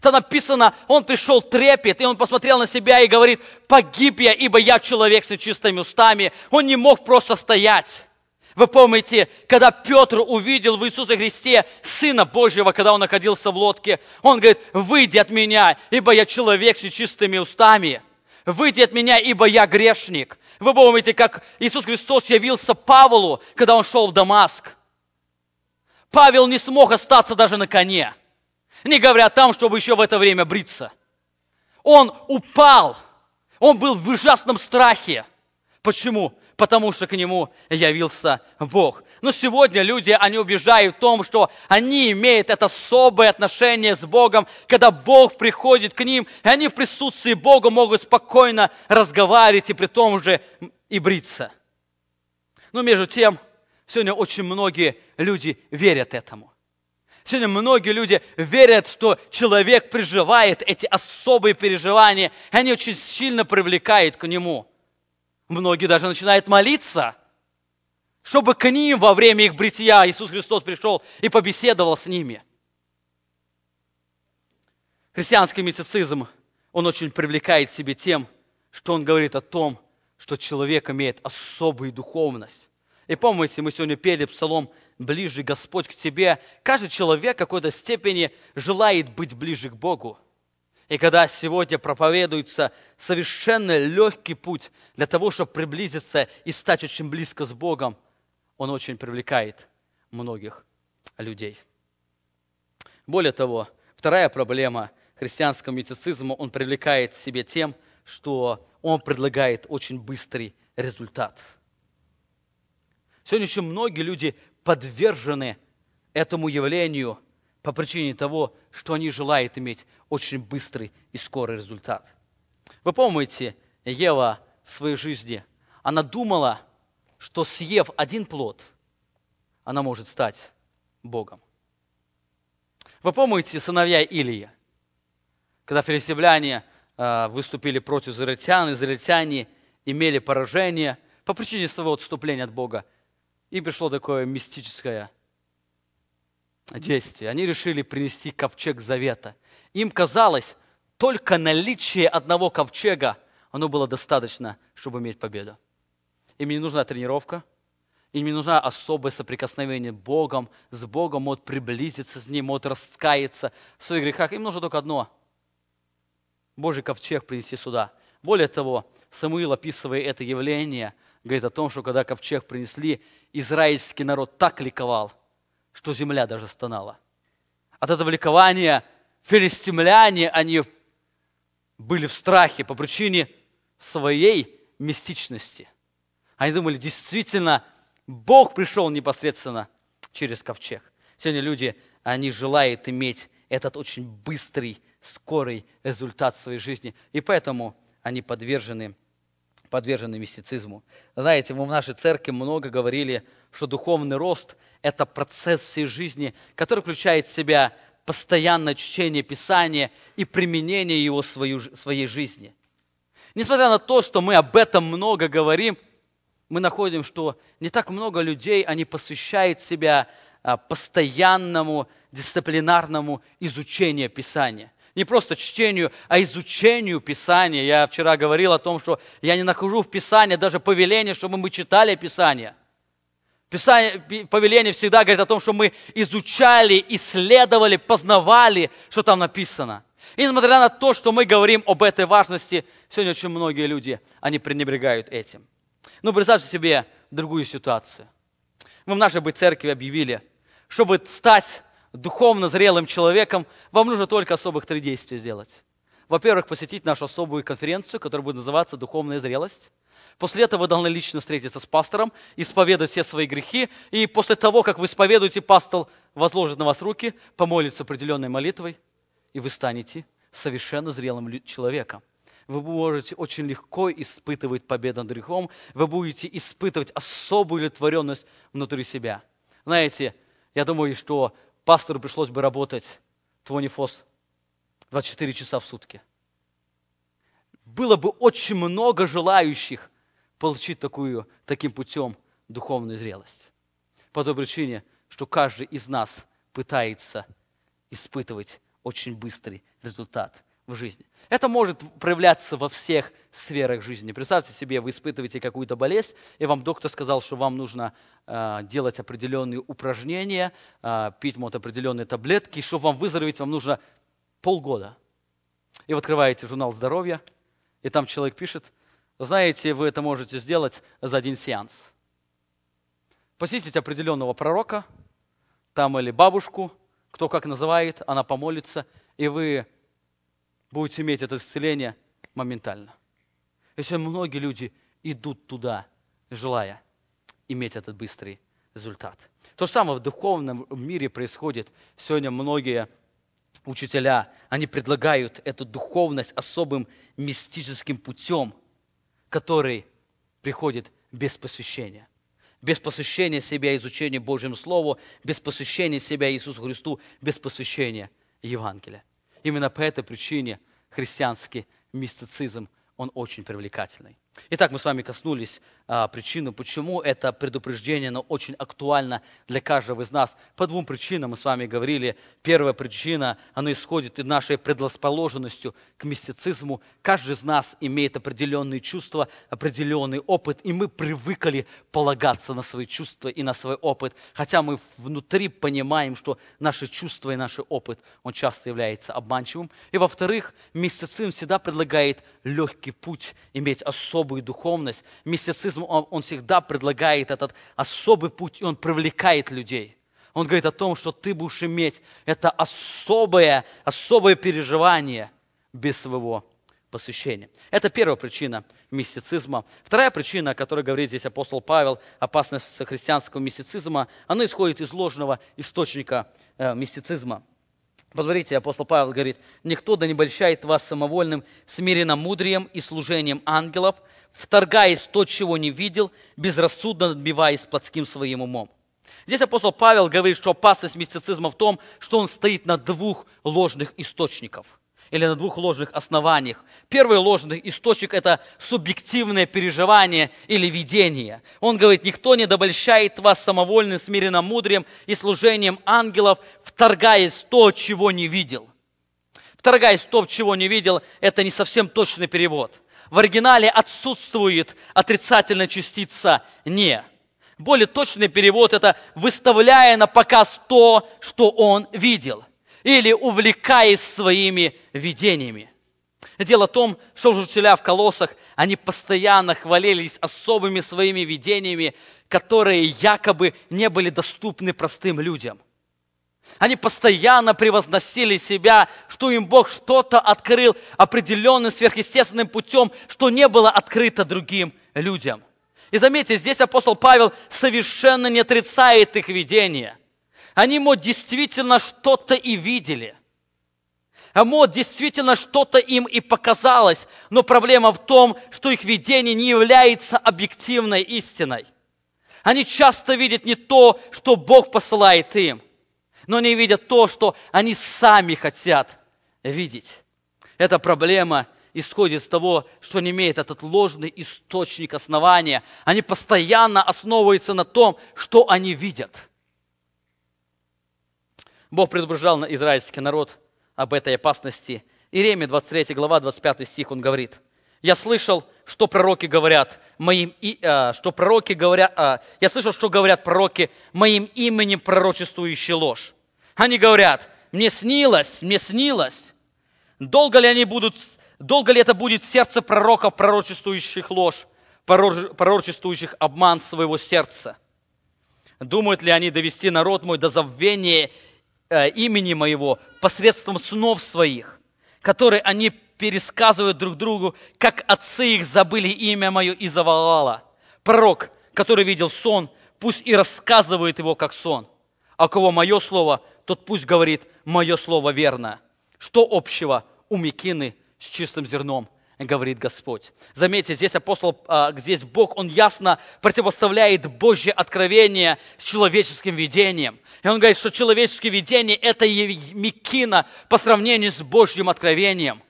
Там написано, он пришел трепет, и он посмотрел на себя и говорит, погиб я, ибо я человек с нечистыми устами. Он не мог просто стоять. Вы помните, когда Петр увидел в Иисусе Христе Сына Божьего, когда он находился в лодке, он говорит, выйди от меня, ибо я человек с чистыми устами. Выйди от меня, ибо я грешник. Вы помните, как Иисус Христос явился Павлу, когда он шел в Дамаск. Павел не смог остаться даже на коне, не говоря о том, чтобы еще в это время бриться. Он упал, он был в ужасном страхе. Почему? Потому что к нему явился Бог. Но сегодня люди, они убеждают в том, что они имеют это особое отношение с Богом, когда Бог приходит к ним, и они в присутствии Бога могут спокойно разговаривать и при том же и бриться. Но между тем, сегодня очень многие люди верят этому. Сегодня многие люди верят, что человек проживает эти особые переживания, и они очень сильно привлекают к нему. Многие даже начинают молиться, чтобы к ним во время их бритья Иисус Христос пришел и побеседовал с ними. Христианский мистицизм, он очень привлекает себе тем, что он говорит о том, что человек имеет особую духовность. И помните, мы сегодня пели псалом «Ближе, Господь, к Тебе». Каждый человек в какой-то степени желает быть ближе к Богу. И когда сегодня проповедуется совершенно легкий путь для того, чтобы приблизиться и стать очень близко с Богом, он очень привлекает многих людей. Более того, вторая проблема христианского мистицизма, он привлекает себе тем, что он предлагает очень быстрый результат. Сегодня еще многие люди подвержены этому явлению – по причине того, что они желают иметь очень быстрый и скорый результат. Вы помните, Ева в своей жизни, она думала, что съев один плод, она может стать Богом. Вы помните сыновья Илия, когда филистимляне э, выступили против израильтян, израильтяне имели поражение по причине своего отступления от Бога. Им пришло такое мистическое действия. Они решили принести ковчег завета. Им казалось, только наличие одного ковчега, оно было достаточно, чтобы иметь победу. Им не нужна тренировка, им не нужно особое соприкосновение Богом, с Богом, могут приблизиться с Ним, могут раскаяться в своих грехах. Им нужно только одно – Божий ковчег принести сюда. Более того, Самуил, описывая это явление, говорит о том, что когда ковчег принесли, израильский народ так ликовал – что земля даже стонала. От этого ликования филистимляне, они были в страхе по причине своей мистичности. Они думали, действительно, Бог пришел непосредственно через ковчег. Сегодня люди, они желают иметь этот очень быстрый, скорый результат в своей жизни. И поэтому они подвержены подвержены мистицизму. Знаете, мы в нашей церкви много говорили, что духовный рост – это процесс всей жизни, который включает в себя постоянное чтение Писания и применение его в своей жизни. Несмотря на то, что мы об этом много говорим, мы находим, что не так много людей, они посвящают себя а, постоянному дисциплинарному изучению Писания. Не просто чтению, а изучению Писания. Я вчера говорил о том, что я не нахожу в Писании даже повеление, чтобы мы читали Писание. Писание, повеление всегда говорит о том, что мы изучали, исследовали, познавали, что там написано. И несмотря на то, что мы говорим об этой важности, сегодня очень многие люди, они пренебрегают этим. Ну, представьте себе другую ситуацию. Мы в нашей бы церкви объявили, чтобы стать духовно зрелым человеком, вам нужно только особых три действия сделать. Во-первых, посетить нашу особую конференцию, которая будет называться «Духовная зрелость». После этого вы должны лично встретиться с пастором, исповедовать все свои грехи. И после того, как вы исповедуете, пастор возложит на вас руки, помолится определенной молитвой, и вы станете совершенно зрелым человеком. Вы можете очень легко испытывать победу над грехом, вы будете испытывать особую удовлетворенность внутри себя. Знаете, я думаю, что пастору пришлось бы работать 24 24 часа в сутки. Было бы очень много желающих получить такую, таким путем духовную зрелость. По той причине, что каждый из нас пытается испытывать очень быстрый результат в жизни. Это может проявляться во всех сферах жизни. Представьте себе, вы испытываете какую-то болезнь, и вам доктор сказал, что вам нужно э, делать определенные упражнения, э, пить вот определенные таблетки, и чтобы вам выздороветь, вам нужно полгода. И вы открываете журнал здоровья, и там человек пишет, знаете, вы это можете сделать за один сеанс. Посетите определенного пророка, там или бабушку, кто как называет, она помолится, и вы будете иметь это исцеление моментально. И многие люди идут туда, желая иметь этот быстрый результат. То же самое в духовном мире происходит. Сегодня многие учителя, они предлагают эту духовность особым мистическим путем, который приходит без посвящения. Без посвящения себя изучению Божьему Слову, без посвящения себя Иисусу Христу, без посвящения Евангелия. Именно по этой причине христианский мистицизм, он очень привлекательный. Итак, мы с вами коснулись а, причины, почему это предупреждение оно очень актуально для каждого из нас. По двум причинам мы с вами говорили. Первая причина, она исходит из нашей предрасположенностью к мистицизму. Каждый из нас имеет определенные чувства, определенный опыт, и мы привыкли полагаться на свои чувства и на свой опыт, хотя мы внутри понимаем, что наши чувства и наш опыт, он часто является обманчивым. И во-вторых, мистицизм всегда предлагает легкий путь, иметь особый особую духовность. Мистицизм, он, он всегда предлагает этот особый путь, и он привлекает людей. Он говорит о том, что ты будешь иметь это особое, особое переживание без своего посвящения. Это первая причина мистицизма. Вторая причина, о которой говорит здесь апостол Павел, опасность христианского мистицизма, она исходит из ложного источника э, мистицизма. Посмотрите, апостол Павел говорит, «Никто да не большает вас самовольным смиренным мудрием и служением ангелов, вторгаясь то, чего не видел, безрассудно надбиваясь плотским своим умом. Здесь апостол Павел говорит, что опасность мистицизма в том, что он стоит на двух ложных источниках или на двух ложных основаниях. Первый ложный источник – это субъективное переживание или видение. Он говорит, никто не добольщает вас самовольным, смиренным мудрием и служением ангелов, вторгаясь в то, чего не видел. Вторгаясь в то, чего не видел, это не совсем точный перевод в оригинале отсутствует отрицательная частица «не». Более точный перевод – это выставляя на показ то, что он видел, или увлекаясь своими видениями. Дело в том, что учителя в колоссах, они постоянно хвалились особыми своими видениями, которые якобы не были доступны простым людям – они постоянно превозносили себя, что им Бог что-то открыл определенным сверхъестественным путем, что не было открыто другим людям. И заметьте, здесь апостол Павел совершенно не отрицает их видение. Они, ему действительно что-то и видели. А может, действительно что-то им и показалось, но проблема в том, что их видение не является объективной истиной. Они часто видят не то, что Бог посылает им, но они видят то, что они сами хотят видеть. Эта проблема исходит из того, что они имеют этот ложный источник основания. Они постоянно основываются на том, что они видят. Бог предупреждал израильский народ об этой опасности. Иеремия, 23 глава, 25 стих, он говорит, «Я слышал, что пророки говорят моим, и, а, что пророки говорят, а, я слышал, что говорят пророки моим именем пророчествующие ложь. Они говорят, мне снилось, мне снилось. Долго ли они будут Долго ли это будет сердце пророков, пророчествующих ложь, пророчествующих обман своего сердца? Думают ли они довести народ мой до забвения имени моего посредством снов своих, которые они пересказывают друг другу, как отцы их забыли имя мое и завалало? Пророк, который видел сон, пусть и рассказывает его как сон. А кого мое слово, тот пусть говорит, мое слово верно. Что общего у Микины с чистым зерном, говорит Господь. Заметьте, здесь апостол, а, здесь Бог, он ясно противоставляет Божье откровение с человеческим видением. И он говорит, что человеческое видение – это мекина по сравнению с Божьим откровением –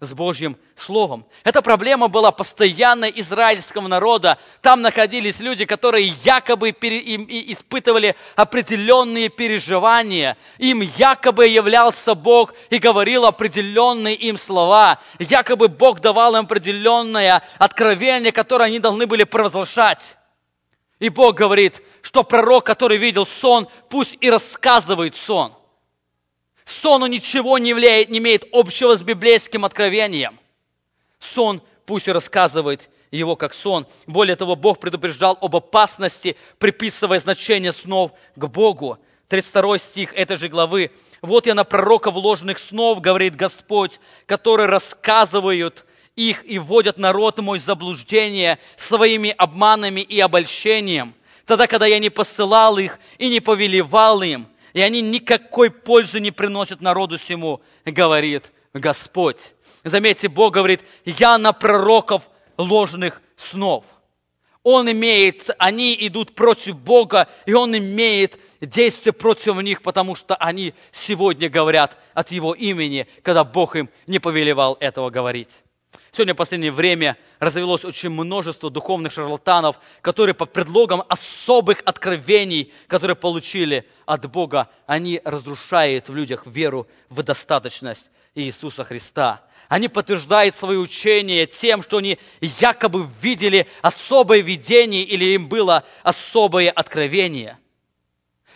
с Божьим Словом. Эта проблема была постоянно израильского народа. Там находились люди, которые якобы им испытывали определенные переживания. Им якобы являлся Бог и говорил определенные им слова. Якобы Бог давал им определенное откровение, которое они должны были провозглашать. И Бог говорит, что пророк, который видел сон, пусть и рассказывает сон. Сону ничего не, влияет, не имеет общего с библейским откровением. Сон пусть рассказывает его как сон. Более того, Бог предупреждал об опасности, приписывая значение снов к Богу. 32 стих этой же главы. «Вот я на пророков ложных снов, говорит Господь, которые рассказывают их и вводят народ мой в заблуждение своими обманами и обольщением, тогда, когда я не посылал их и не повелевал им, и они никакой пользы не приносят народу всему, говорит Господь. Заметьте, Бог говорит, я на пророков ложных снов. Он имеет, они идут против Бога, и Он имеет действие против них, потому что они сегодня говорят от Его имени, когда Бог им не повелевал этого говорить. Сегодня в последнее время развелось очень множество духовных шарлатанов, которые под предлогом особых откровений, которые получили от Бога, они разрушают в людях веру в достаточность Иисуса Христа. Они подтверждают свое учение тем, что они якобы видели особое видение или им было особое откровение –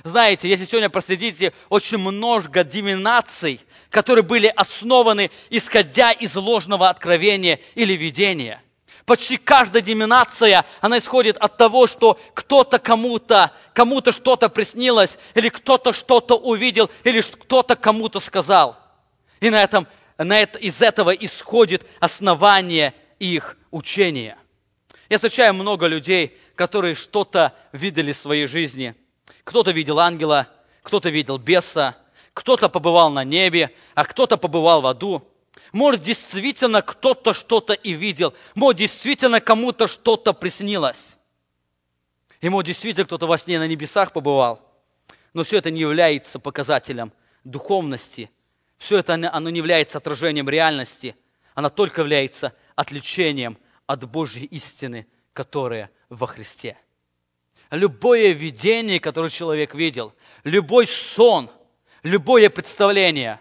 знаете, если сегодня проследите, очень много диминаций, которые были основаны, исходя из ложного откровения или видения. Почти каждая доминация, она исходит от того, что кто-то кому-то, кому-то что-то приснилось, или кто-то что-то увидел, или кто-то кому-то сказал. И на этом, на это, из этого исходит основание их учения. Я встречаю много людей, которые что-то видели в своей жизни – кто-то видел ангела, кто-то видел беса, кто-то побывал на небе, а кто-то побывал в аду. Может, действительно кто-то что-то и видел. Может, действительно кому-то что-то приснилось. И может, действительно кто-то во сне на небесах побывал. Но все это не является показателем духовности. Все это оно не является отражением реальности. Оно только является отвлечением от Божьей истины, которая во Христе любое видение, которое человек видел, любой сон, любое представление,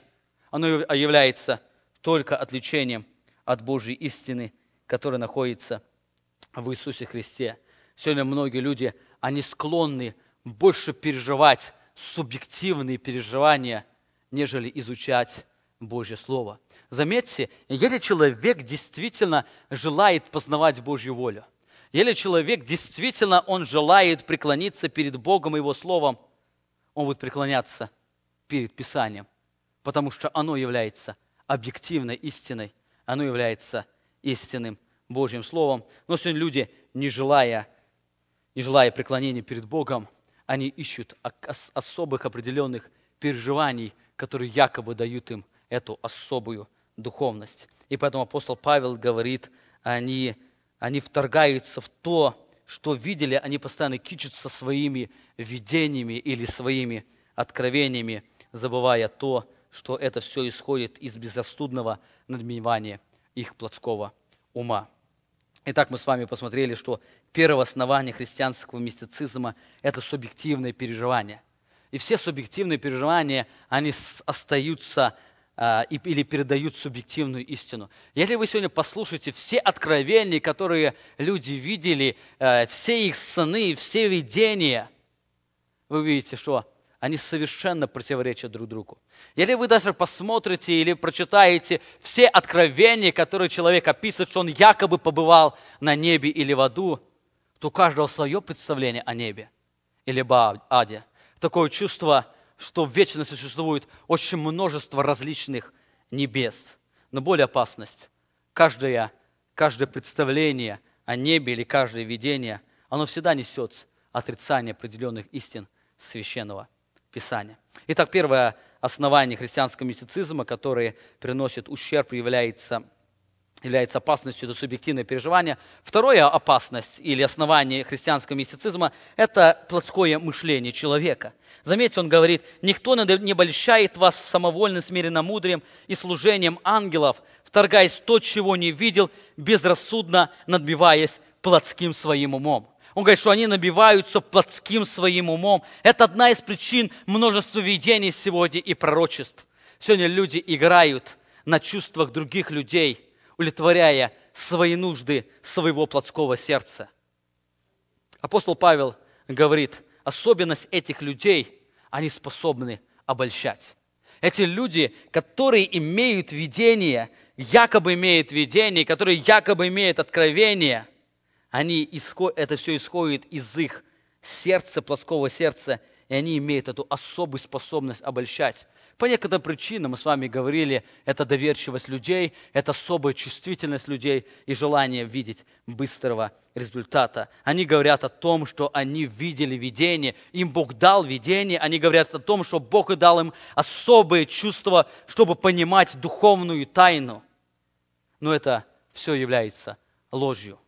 оно является только отличением от Божьей истины, которая находится в Иисусе Христе. Сегодня многие люди, они склонны больше переживать субъективные переживания, нежели изучать Божье Слово. Заметьте, если человек действительно желает познавать Божью волю, если человек действительно, он желает преклониться перед Богом и Его Словом, он будет преклоняться перед Писанием, потому что оно является объективной истиной, оно является истинным Божьим Словом. Но сегодня люди, не желая, не желая преклонения перед Богом, они ищут особых определенных переживаний, которые якобы дают им эту особую духовность. И поэтому апостол Павел говорит, они, они вторгаются в то, что видели, они постоянно кичатся своими видениями или своими откровениями, забывая то, что это все исходит из безрассудного надмевания их плотского ума. Итак, мы с вами посмотрели, что первое основание христианского мистицизма – это субъективное переживание. И все субъективные переживания, они остаются или передают субъективную истину. Если вы сегодня послушаете все откровения, которые люди видели, а, все их сны, все видения, вы увидите, что они совершенно противоречат друг другу. Если вы даже посмотрите или прочитаете все откровения, которые человек описывает, что он якобы побывал на небе или в аду, то у каждого свое представление о небе или об аде. Такое чувство, что в вечности существует очень множество различных небес. Но более опасность. Каждое, каждое представление о небе или каждое видение, оно всегда несет отрицание определенных истин священного Писания. Итак, первое основание христианского мистицизма, которое приносит ущерб, является, является опасностью, это субъективное переживание. Второе опасность или основание христианского мистицизма – это плотское мышление человека. Заметьте, он говорит, «Никто не обольщает вас самовольно смиренно мудрием и служением ангелов, вторгаясь то, чего не видел, безрассудно надбиваясь плотским своим умом». Он говорит, что они набиваются плотским своим умом. Это одна из причин множества видений сегодня и пророчеств. Сегодня люди играют на чувствах других людей, удовлетворяя свои нужды своего плотского сердца. Апостол Павел говорит, особенность этих людей, они способны обольщать. Эти люди, которые имеют видение, якобы имеют видение, которые якобы имеют откровение – они это все исходит из их сердца, плоского сердца, и они имеют эту особую способность обольщать. По некоторым причинам, мы с вами говорили, это доверчивость людей, это особая чувствительность людей и желание видеть быстрого результата. Они говорят о том, что они видели видение, им Бог дал видение, они говорят о том, что Бог дал им особые чувства, чтобы понимать духовную тайну. Но это все является ложью.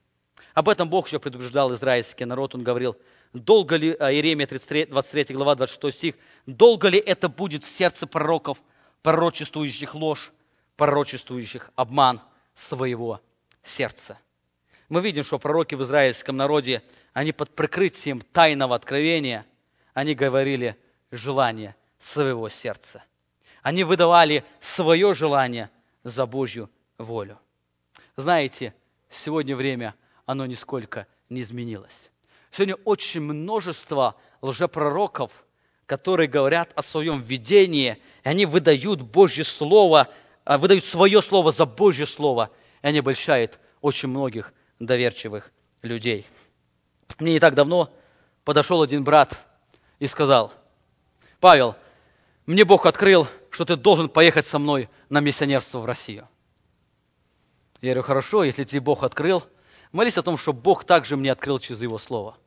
Об этом Бог еще предупреждал израильский народ. Он говорил, долго ли, а, Иеремия 33, 23 глава, 26 стих, долго ли это будет в сердце пророков, пророчествующих ложь, пророчествующих обман своего сердца. Мы видим, что пророки в израильском народе, они под прикрытием тайного откровения, они говорили желание своего сердца. Они выдавали свое желание за Божью волю. Знаете, сегодня время – оно нисколько не изменилось. Сегодня очень множество лжепророков, которые говорят о своем видении, и они выдают Божье Слово, а, выдают свое Слово за Божье Слово, и они обольщают очень многих доверчивых людей. Мне не так давно подошел один брат и сказал, Павел, мне Бог открыл, что ты должен поехать со мной на миссионерство в Россию. Я говорю, хорошо, если тебе Бог открыл – Молись о том, что Бог также мне открыл через Его Слово.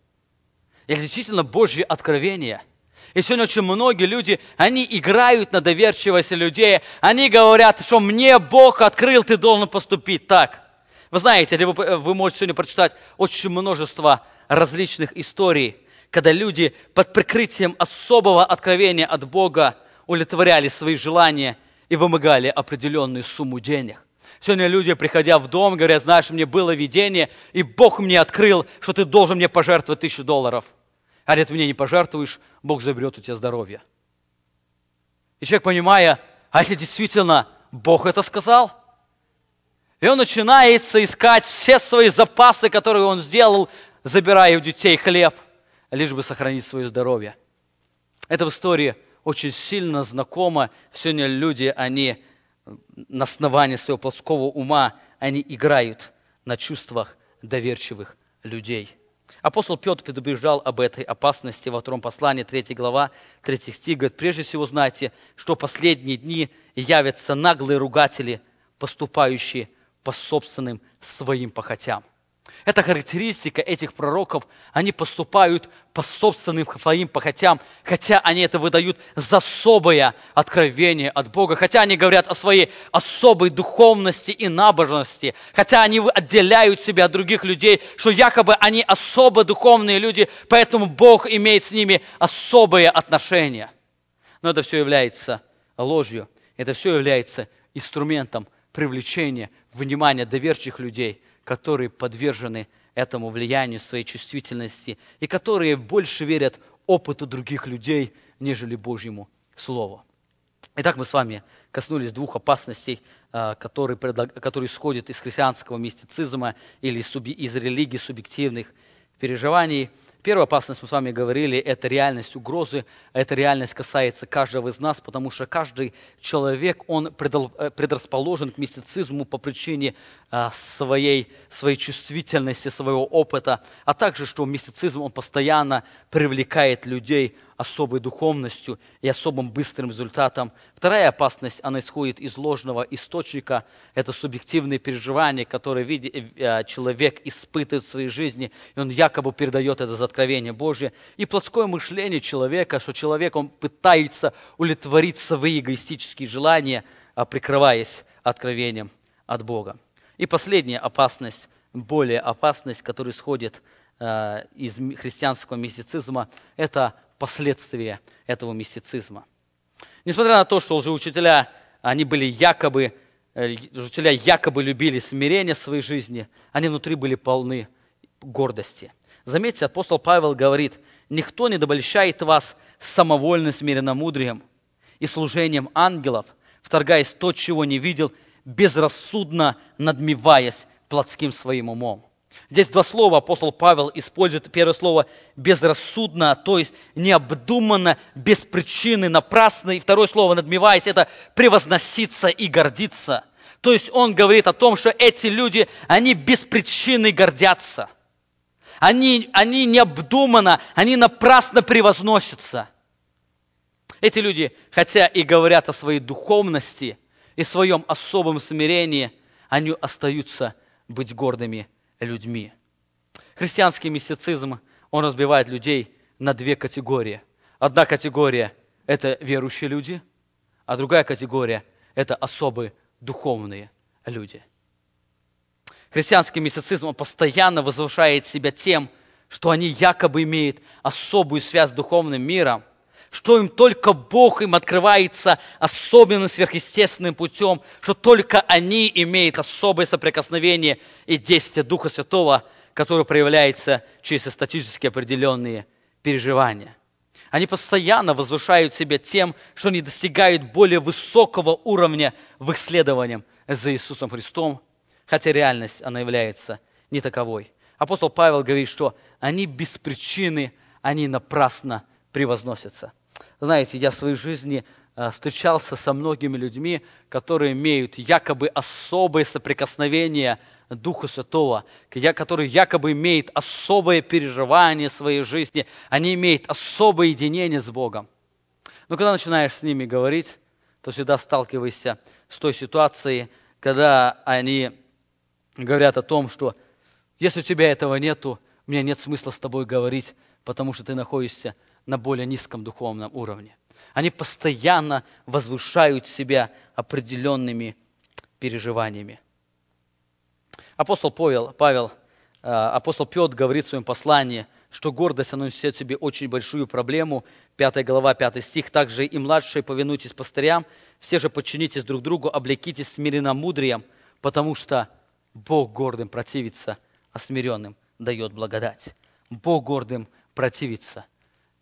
Это действительно Божье откровение. И сегодня очень многие люди, они играют на доверчивости людей. Они говорят, что мне Бог открыл, ты должен поступить так. Вы знаете, вы, вы можете сегодня прочитать очень множество различных историй, когда люди под прикрытием особого откровения от Бога удовлетворяли свои желания и вымогали определенную сумму денег. Сегодня люди, приходя в дом, говорят, знаешь, мне было видение, и Бог мне открыл, что ты должен мне пожертвовать тысячу долларов. А ты мне не пожертвуешь, Бог заберет у тебя здоровье. И человек, понимая, а если действительно Бог это сказал, и он начинает искать все свои запасы, которые он сделал, забирая у детей хлеб, лишь бы сохранить свое здоровье. Эта история очень сильно знакома. Сегодня люди, они на основании своего плоского ума они играют на чувствах доверчивых людей. Апостол Петр предупреждал об этой опасности во втором послании, 3 глава, 3 стих. Говорит, прежде всего знайте, что последние дни явятся наглые ругатели, поступающие по собственным своим похотям. Это характеристика этих пророков. Они поступают по собственным своим похотям, хотя они это выдают за особое откровение от Бога, хотя они говорят о своей особой духовности и набожности, хотя они отделяют себя от других людей, что якобы они особо духовные люди, поэтому Бог имеет с ними особые отношения. Но это все является ложью, это все является инструментом привлечения внимания доверчивых людей – которые подвержены этому влиянию своей чувствительности и которые больше верят опыту других людей, нежели Божьему Слову. Итак, мы с вами коснулись двух опасностей, а, которые, которые исходят из христианского мистицизма или из религии субъективных переживаний – Первая опасность, мы с вами говорили, это реальность угрозы. Эта реальность касается каждого из нас, потому что каждый человек, он э, предрасположен к мистицизму по причине а, своей, своей чувствительности, своего опыта, а также, что мистицизм, он постоянно привлекает людей особой духовностью и особым быстрым результатом. Вторая опасность, она исходит из ложного источника. Это субъективные переживания, которые э, человек испытывает в своей жизни, и он якобы передает это за откровение Божье. И плотское мышление человека, что человек, он пытается удовлетворить свои эгоистические желания, а прикрываясь откровением от Бога. И последняя опасность, более опасность, которая исходит э, из христианского мистицизма, это последствия этого мистицизма. Несмотря на то, что лжеучителя, они были якобы, э, учителя якобы любили смирение в своей жизни, они внутри были полны гордости. Заметьте, апостол Павел говорит, никто не добольщает вас самовольным смиренномудрием и служением ангелов, вторгаясь то, чего не видел, безрассудно надмеваясь плотским своим умом. Здесь два слова апостол Павел использует. Первое слово безрассудно, то есть необдуманно, без причины, напрасно. И второе слово надмеваясь, это превозноситься и гордиться. То есть он говорит о том, что эти люди, они без причины гордятся. Они, они необдуманно, они напрасно превозносятся. Эти люди, хотя и говорят о своей духовности и своем особом смирении, они остаются быть гордыми людьми. Христианский мистицизм, он разбивает людей на две категории. Одна категория – это верующие люди, а другая категория – это особые духовные люди. Христианский мистицизм он постоянно возвышает себя тем, что они якобы имеют особую связь с духовным миром, что им только Бог им открывается особенным сверхъестественным путем, что только они имеют особое соприкосновение и действие Духа Святого, которое проявляется через эстатически определенные переживания. Они постоянно возвышают себя тем, что они достигают более высокого уровня в исследовании за Иисусом Христом, хотя реальность, она является не таковой. Апостол Павел говорит, что они без причины, они напрасно превозносятся. Знаете, я в своей жизни э, встречался со многими людьми, которые имеют якобы особое соприкосновение Духа Святого, которые якобы имеют особое переживание своей жизни, они имеют особое единение с Богом. Но когда начинаешь с ними говорить, то всегда сталкиваешься с той ситуацией, когда они говорят о том, что если у тебя этого нету, у меня нет смысла с тобой говорить, потому что ты находишься на более низком духовном уровне. Они постоянно возвышают себя определенными переживаниями. Апостол Павел, Павел э, апостол Петр говорит в своем послании, что гордость, она несет в себе очень большую проблему. 5 глава, 5 стих. «Также и младшие повинуйтесь пастырям, все же подчинитесь друг другу, облекитесь смиренно мудрием, потому что Бог гордым противится, а смиренным дает благодать». Бог гордым противится –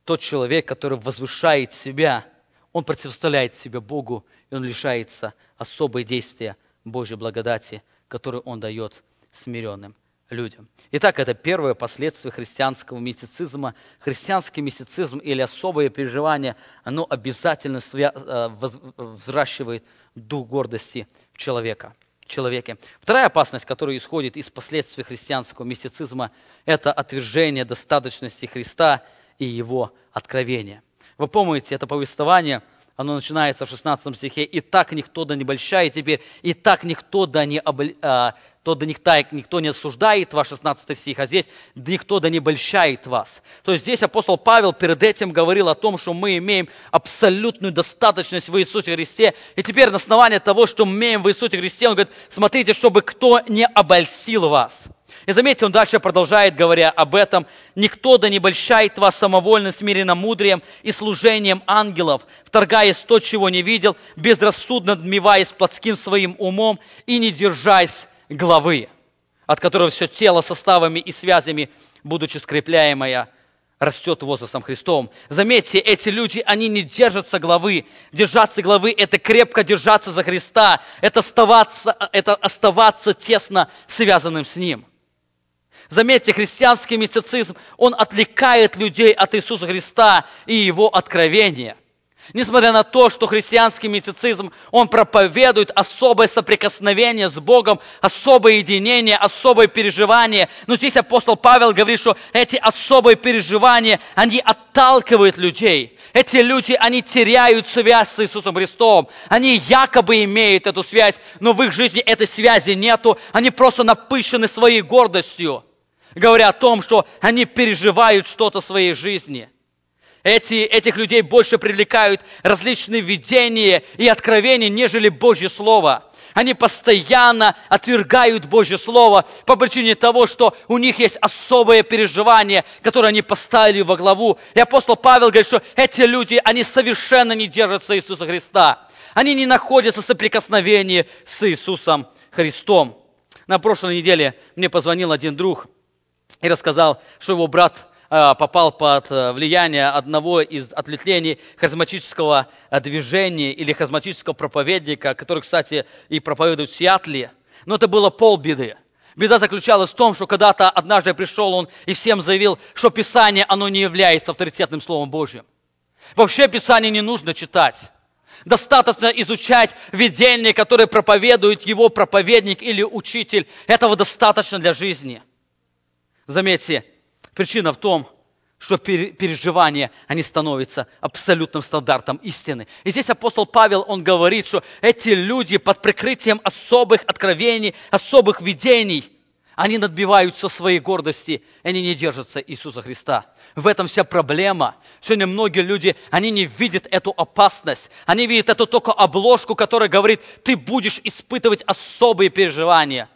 тот человек, который возвышает себя, он противоставляет себя Богу, и он лишается особой действия Божьей благодати, которую он дает смиренным людям. Итак, это первое последствие христианского мистицизма. Христианский мистицизм или особое переживание, оно обязательно э, взращивает дух гордости человека. Человеке. Вторая опасность, которая исходит из последствий христианского мистицизма, это отвержение достаточности Христа и его откровения. Вы помните, это повествование, оно начинается в 16 стихе. «И так никто да не большая теперь, и так никто да не обл... а, то да никто, никто не осуждает вас, 16 стих, а здесь да никто да не большает вас. То есть здесь апостол Павел перед этим говорил о том, что мы имеем абсолютную достаточность в Иисусе Христе. И теперь на основании того, что мы имеем в Иисусе Христе, он говорит, смотрите, чтобы кто не обольстил вас. И заметьте, он дальше продолжает, говоря об этом, «Никто да не большает вас самовольно смиренно-мудрием и служением ангелов, вторгаясь то, чего не видел, безрассудно дмеваясь плотским своим умом и не держась главы, от которого все тело составами и связями, будучи скрепляемое, растет возрастом Христом. Заметьте, эти люди, они не держатся главы. Держаться главы – это крепко держаться за Христа, это оставаться, это оставаться тесно связанным с Ним – Заметьте, христианский мистицизм, он отвлекает людей от Иисуса Христа и Его откровения. Несмотря на то, что христианский мистицизм, он проповедует особое соприкосновение с Богом, особое единение, особое переживание. Но здесь апостол Павел говорит, что эти особые переживания, они отталкивают людей. Эти люди, они теряют связь с Иисусом Христом. Они якобы имеют эту связь, но в их жизни этой связи нету. Они просто напыщены своей гордостью говоря о том, что они переживают что-то в своей жизни. Эти, этих людей больше привлекают различные видения и откровения, нежели Божье Слово. Они постоянно отвергают Божье Слово по причине того, что у них есть особое переживание, которое они поставили во главу. И апостол Павел говорит, что эти люди, они совершенно не держатся Иисуса Христа. Они не находятся в соприкосновении с Иисусом Христом. На прошлой неделе мне позвонил один друг – и рассказал, что его брат попал под э, влияние одного из ответвлений харизматического э, движения или харизматического проповедника, который, кстати, и проповедует в Сиатле. Но это было полбеды. Беда заключалась в том, что когда-то однажды пришел он и всем заявил, что Писание, оно не является авторитетным Словом Божьим. Вообще Писание не нужно читать. Достаточно изучать видение, которое проповедует его проповедник или учитель. Этого достаточно для жизни – Заметьте, причина в том, что переживания, они становятся абсолютным стандартом истины. И здесь апостол Павел, он говорит, что эти люди под прикрытием особых откровений, особых видений, они надбиваются своей гордости, они не держатся Иисуса Христа. В этом вся проблема. Сегодня многие люди, они не видят эту опасность. Они видят эту только обложку, которая говорит, ты будешь испытывать особые переживания.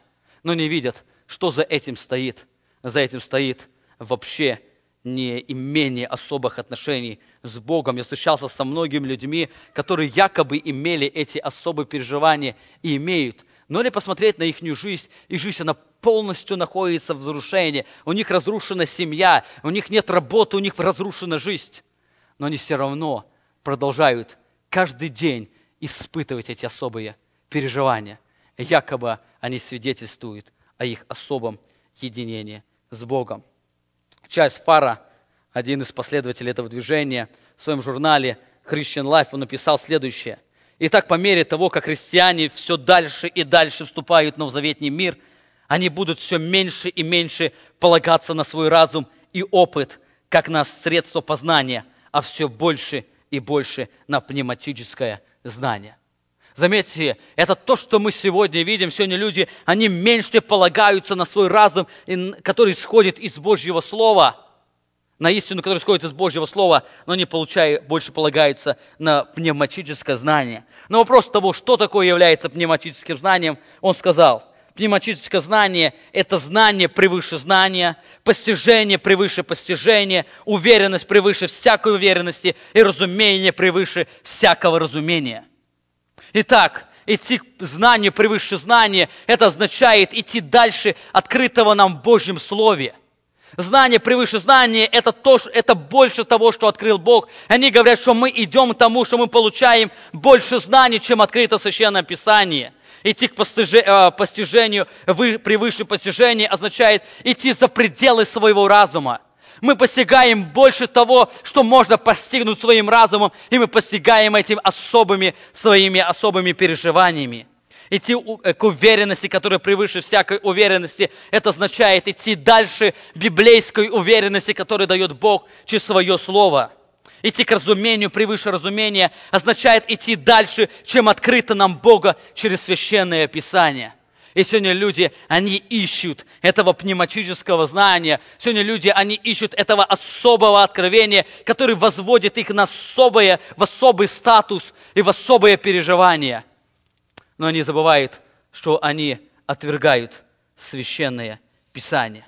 Но не видят, что за этим стоит – за этим стоит вообще не имение особых отношений с Богом. Я встречался со многими людьми, которые якобы имели эти особые переживания и имеют. Но если посмотреть на их жизнь, их жизнь, она полностью находится в разрушении. У них разрушена семья, у них нет работы, у них разрушена жизнь. Но они все равно продолжают каждый день испытывать эти особые переживания. Якобы они свидетельствуют о их особом единении с Богом. Чарльз Фара, один из последователей этого движения, в своем журнале Christian Life он написал следующее. Итак, по мере того, как христиане все дальше и дальше вступают в новозаветний мир, они будут все меньше и меньше полагаться на свой разум и опыт, как на средство познания, а все больше и больше на пневматическое знание. Заметьте, это то, что мы сегодня видим. Сегодня люди, они меньше полагаются на свой разум, который исходит из Божьего Слова, на истину, которая исходит из Божьего Слова, но они получают, больше полагаются на пневматическое знание. На вопрос того, что такое является пневматическим знанием, он сказал, пневматическое знание – это знание превыше знания, постижение превыше постижения, уверенность превыше всякой уверенности и разумение превыше всякого разумения. Итак, идти к знанию превыше знания, это означает идти дальше открытого нам в Божьем Слове. Знание превыше знания – это, то, это больше того, что открыл Бог. Они говорят, что мы идем к тому, что мы получаем больше знаний, чем открыто Священное Писание. Идти к э, постижению превыше постижения означает идти за пределы своего разума мы постигаем больше того, что можно постигнуть своим разумом, и мы постигаем этим особыми своими особыми переживаниями. Идти э, к уверенности, которая превыше всякой уверенности, это означает идти дальше библейской уверенности, которую дает Бог через свое Слово. Идти к разумению превыше разумения означает идти дальше, чем открыто нам Бога через священное Писание. И сегодня люди, они ищут этого пневматического знания. Сегодня люди, они ищут этого особого откровения, который возводит их на особое, в особый статус и в особое переживание. Но они забывают, что они отвергают священное Писание.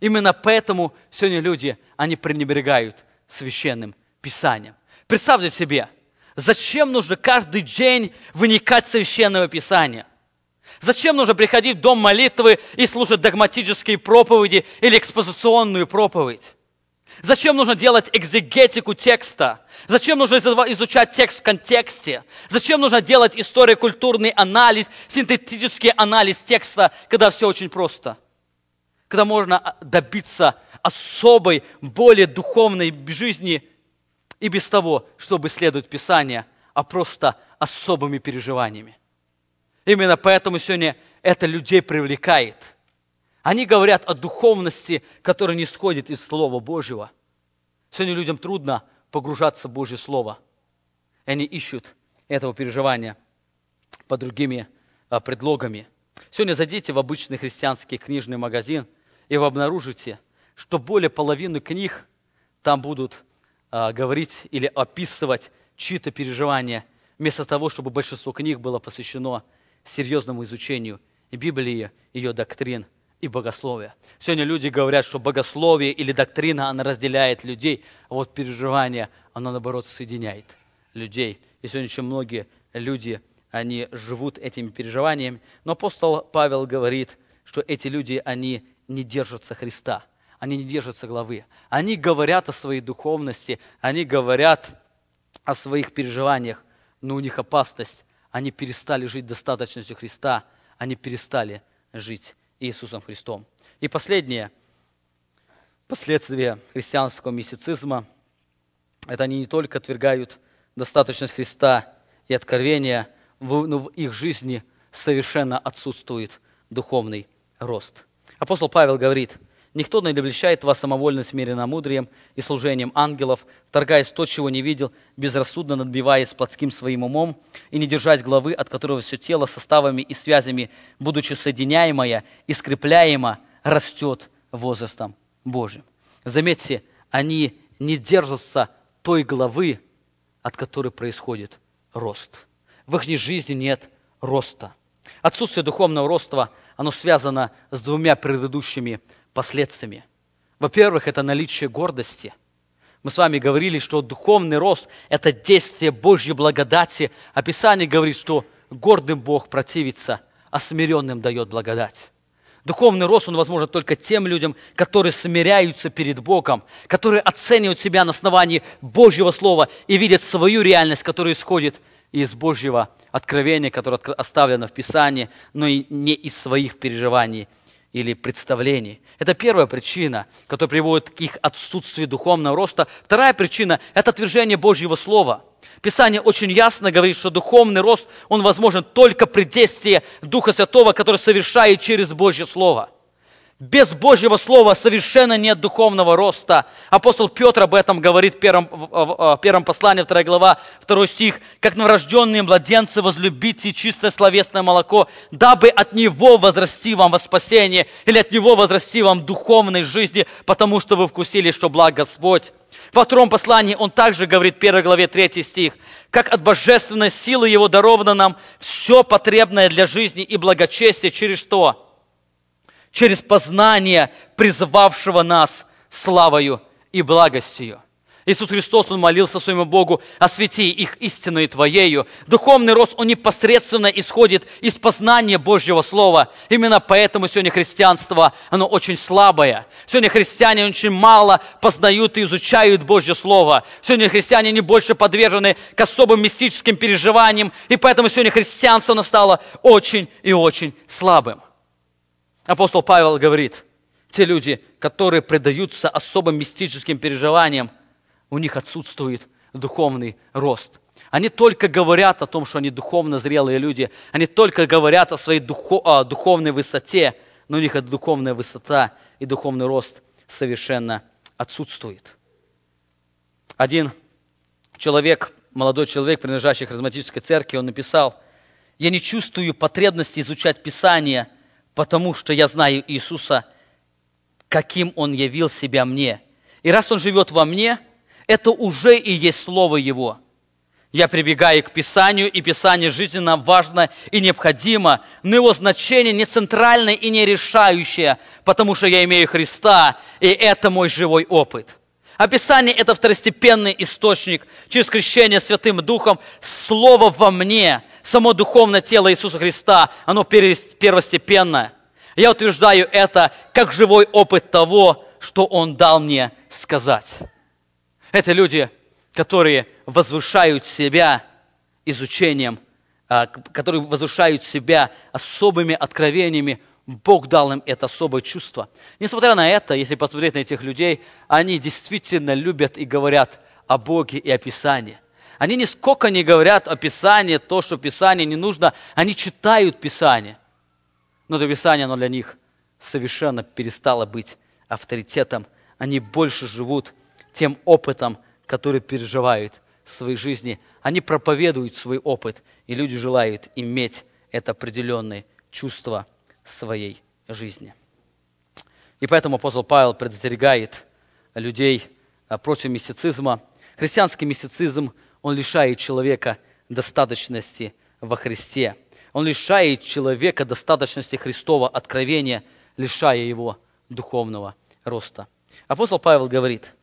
Именно поэтому сегодня люди, они пренебрегают священным Писанием. Представьте себе, зачем нужно каждый день выникать священного Писания? Зачем нужно приходить в дом молитвы и слушать догматические проповеди или экспозиционную проповедь? Зачем нужно делать экзегетику текста? Зачем нужно изучать текст в контексте? Зачем нужно делать историко-культурный анализ, синтетический анализ текста, когда все очень просто? Когда можно добиться особой, более духовной жизни и без того, чтобы следовать Писанию, а просто особыми переживаниями. Именно поэтому сегодня это людей привлекает. Они говорят о духовности, которая не сходит из Слова Божьего. Сегодня людям трудно погружаться в Божье Слово. Они ищут этого переживания под другими а, предлогами. Сегодня зайдите в обычный христианский книжный магазин, и вы обнаружите, что более половины книг там будут а, говорить или описывать чьи-то переживания, вместо того, чтобы большинство книг было посвящено серьезному изучению Библии, ее доктрин и богословия. Сегодня люди говорят, что богословие или доктрина, она разделяет людей, а вот переживание, оно наоборот соединяет людей. И сегодня очень многие люди, они живут этими переживаниями. Но апостол Павел говорит, что эти люди, они не держатся Христа, они не держатся главы. Они говорят о своей духовности, они говорят о своих переживаниях, но у них опасность они перестали жить достаточностью Христа, они перестали жить Иисусом Христом. И последнее, последствия христианского мистицизма, это они не только отвергают достаточность Христа и откровения, но в их жизни совершенно отсутствует духовный рост. Апостол Павел говорит – Никто не обличает вас самовольно смиренномудрием и служением ангелов, торгаясь то, чего не видел, безрассудно надбиваясь плотским своим умом и не держась главы, от которого все тело составами и связями, будучи соединяемое и скрепляемо, растет возрастом Божьим. Заметьте, они не держатся той главы, от которой происходит рост. В их жизни нет роста. Отсутствие духовного роста, оно связано с двумя предыдущими последствиями. Во-первых, это наличие гордости. Мы с вами говорили, что духовный рост – это действие Божьей благодати. Описание говорит, что гордым Бог противится, а смиренным дает благодать. Духовный рост, он возможен только тем людям, которые смиряются перед Богом, которые оценивают себя на основании Божьего Слова и видят свою реальность, которая исходит из Божьего откровения, которое оставлено в Писании, но и не из своих переживаний или представлений. Это первая причина, которая приводит к их отсутствию духовного роста. Вторая причина – это отвержение Божьего Слова. Писание очень ясно говорит, что духовный рост, он возможен только при действии Духа Святого, который совершает через Божье Слово – без Божьего Слова совершенно нет духовного роста. Апостол Петр об этом говорит в первом, в первом послании, 2 глава, 2 стих. «Как новорожденные младенцы возлюбите чистое словесное молоко, дабы от него возрасти вам во спасение, или от него возрасти вам духовной жизни, потому что вы вкусили, что благ Господь». Во втором послании он также говорит, в первой главе, 3 стих, «Как от божественной силы его даровано нам все потребное для жизни и благочестия, через что?» Через познание призывавшего нас славою и благостью. Иисус Христос, Он молился своему Богу, освети их истинной Твоею. Духовный рост, он непосредственно исходит из познания Божьего Слова. Именно поэтому сегодня христианство, оно очень слабое. Сегодня христиане очень мало познают и изучают Божье Слово. Сегодня христиане не больше подвержены к особым мистическим переживаниям, и поэтому сегодня христианство, оно стало очень и очень слабым. Апостол Павел говорит, те люди, которые предаются особым мистическим переживаниям, у них отсутствует духовный рост. Они только говорят о том, что они духовно зрелые люди. Они только говорят о своей духо, о духовной высоте, но у них эта духовная высота и духовный рост совершенно отсутствует. Один человек, молодой человек, принадлежащий харизматической церкви, он написал, Я не чувствую потребности изучать Писание, потому что я знаю Иисуса, каким Он явил себя мне. И раз Он живет во мне, это уже и есть Слово Его. Я прибегаю к Писанию, и Писание жизненно важно и необходимо, но его значение не центральное и не решающее, потому что я имею Христа, и это мой живой опыт – Описание – это второстепенный источник. Через крещение Святым Духом Слово во мне, само духовное тело Иисуса Христа, оно первостепенное. Я утверждаю это как живой опыт того, что Он дал мне сказать. Это люди, которые возвышают себя изучением, а, которые возвышают себя особыми откровениями Бог дал им это особое чувство. Несмотря на это, если посмотреть на этих людей, они действительно любят и говорят о Боге и о Писании. Они нисколько не говорят о Писании, то, что Писание не нужно. Они читают Писание. Но это Писание, оно для них совершенно перестало быть авторитетом. Они больше живут тем опытом, который переживают в своей жизни. Они проповедуют свой опыт, и люди желают иметь это определенное чувство своей жизни. И поэтому апостол Павел предостерегает людей а, против мистицизма. Христианский мистицизм, он лишает человека достаточности во Христе. Он лишает человека достаточности Христова откровения, лишая его духовного роста. Апостол Павел говорит,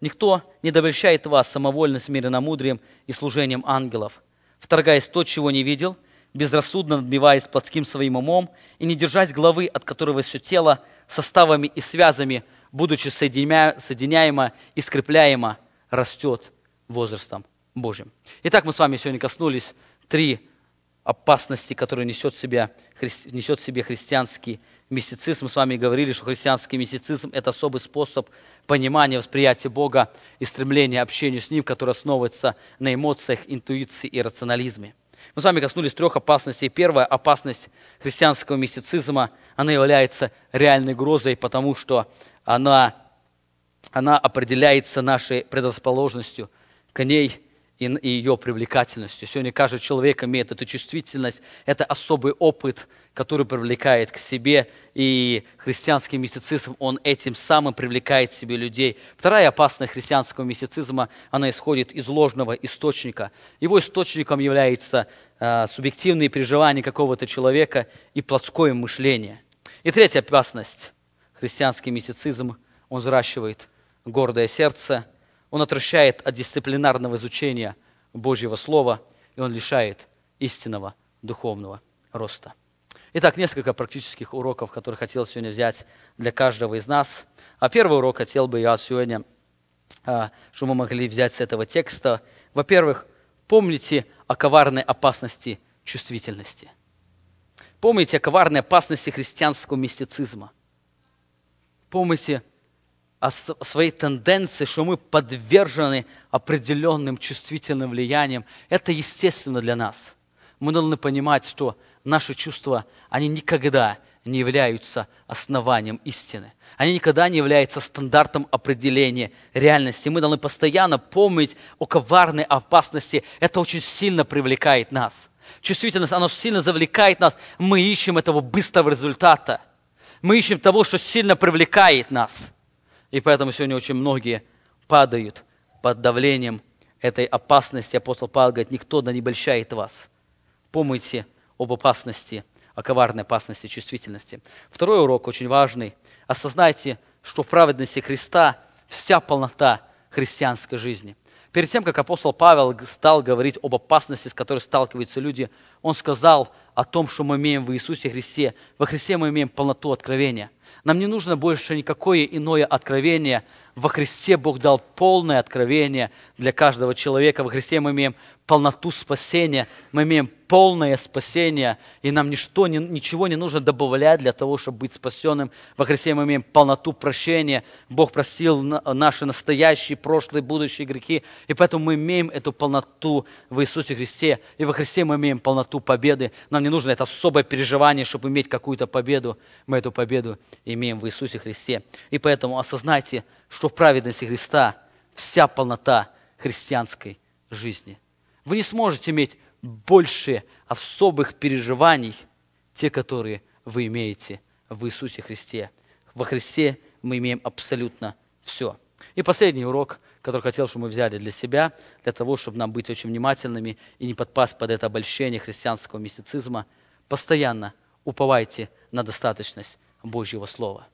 «Никто не добрящает вас самовольно смиренномудрием и служением ангелов, вторгаясь то, чего не видел, безрассудно надмеваясь плотским своим умом и не держась главы, от которого все тело составами и связами, будучи соединяемо и скрепляемо, растет возрастом Божьим. Итак, мы с вами сегодня коснулись три опасности, которые несет, в себя, несет в себе христианский мистицизм. Мы с вами говорили, что христианский мистицизм – это особый способ понимания, восприятия Бога и стремления общения с Ним, который основывается на эмоциях, интуиции и рационализме. Мы с вами коснулись трех опасностей. Первая опасность христианского мистицизма, она является реальной угрозой, потому что она, она определяется нашей предрасположенностью к ней и, ее привлекательностью. Сегодня каждый человек имеет эту чувствительность, это особый опыт, который привлекает к себе, и христианский мистицизм, он этим самым привлекает к себе людей. Вторая опасность христианского мистицизма, она исходит из ложного источника. Его источником является э, субъективные переживания какого-то человека и плотское мышление. И третья опасность, христианский мистицизм, он взращивает гордое сердце – он отвращает от дисциплинарного изучения Божьего Слова, и он лишает истинного духовного роста. Итак, несколько практических уроков, которые хотел сегодня взять для каждого из нас. А первый урок хотел бы я сегодня, а, что мы могли взять с этого текста. Во-первых, помните о коварной опасности чувствительности. Помните о коварной опасности христианского мистицизма. Помните о своей тенденции, что мы подвержены определенным чувствительным влияниям, это естественно для нас. Мы должны понимать, что наши чувства, они никогда не являются основанием истины. Они никогда не являются стандартом определения реальности. Мы должны постоянно помнить о коварной опасности. Это очень сильно привлекает нас. Чувствительность, она сильно завлекает нас. Мы ищем этого быстрого результата. Мы ищем того, что сильно привлекает нас. И поэтому сегодня очень многие падают под давлением этой опасности. Апостол Павел говорит, никто да не обольщает вас. Помните об опасности, о коварной опасности чувствительности. Второй урок очень важный. Осознайте, что в праведности Христа вся полнота христианской жизни. Перед тем, как апостол Павел стал говорить об опасности, с которой сталкиваются люди, он сказал о том, что мы имеем в Иисусе Христе. Во Христе мы имеем полноту откровения. Нам не нужно больше никакое иное откровение. Во Христе Бог дал полное откровение для каждого человека. Во Христе мы имеем полноту спасения, мы имеем полное спасение, и нам ничто, ничего не нужно добавлять для того, чтобы быть спасенным. Во Христе мы имеем полноту прощения. Бог просил наши настоящие, прошлые, будущие грехи, и поэтому мы имеем эту полноту в Иисусе Христе. И во Христе мы имеем полноту победы. Нам не нужно это особое переживание, чтобы иметь какую-то победу. Мы эту победу имеем в Иисусе Христе. И поэтому осознайте, что в праведности Христа вся полнота христианской жизни – вы не сможете иметь большее особых переживаний, те, которые вы имеете в Иисусе Христе. Во Христе мы имеем абсолютно все. И последний урок, который хотел, чтобы мы взяли для себя, для того, чтобы нам быть очень внимательными и не подпасть под это обольщение христианского мистицизма, постоянно уповайте на достаточность Божьего Слова.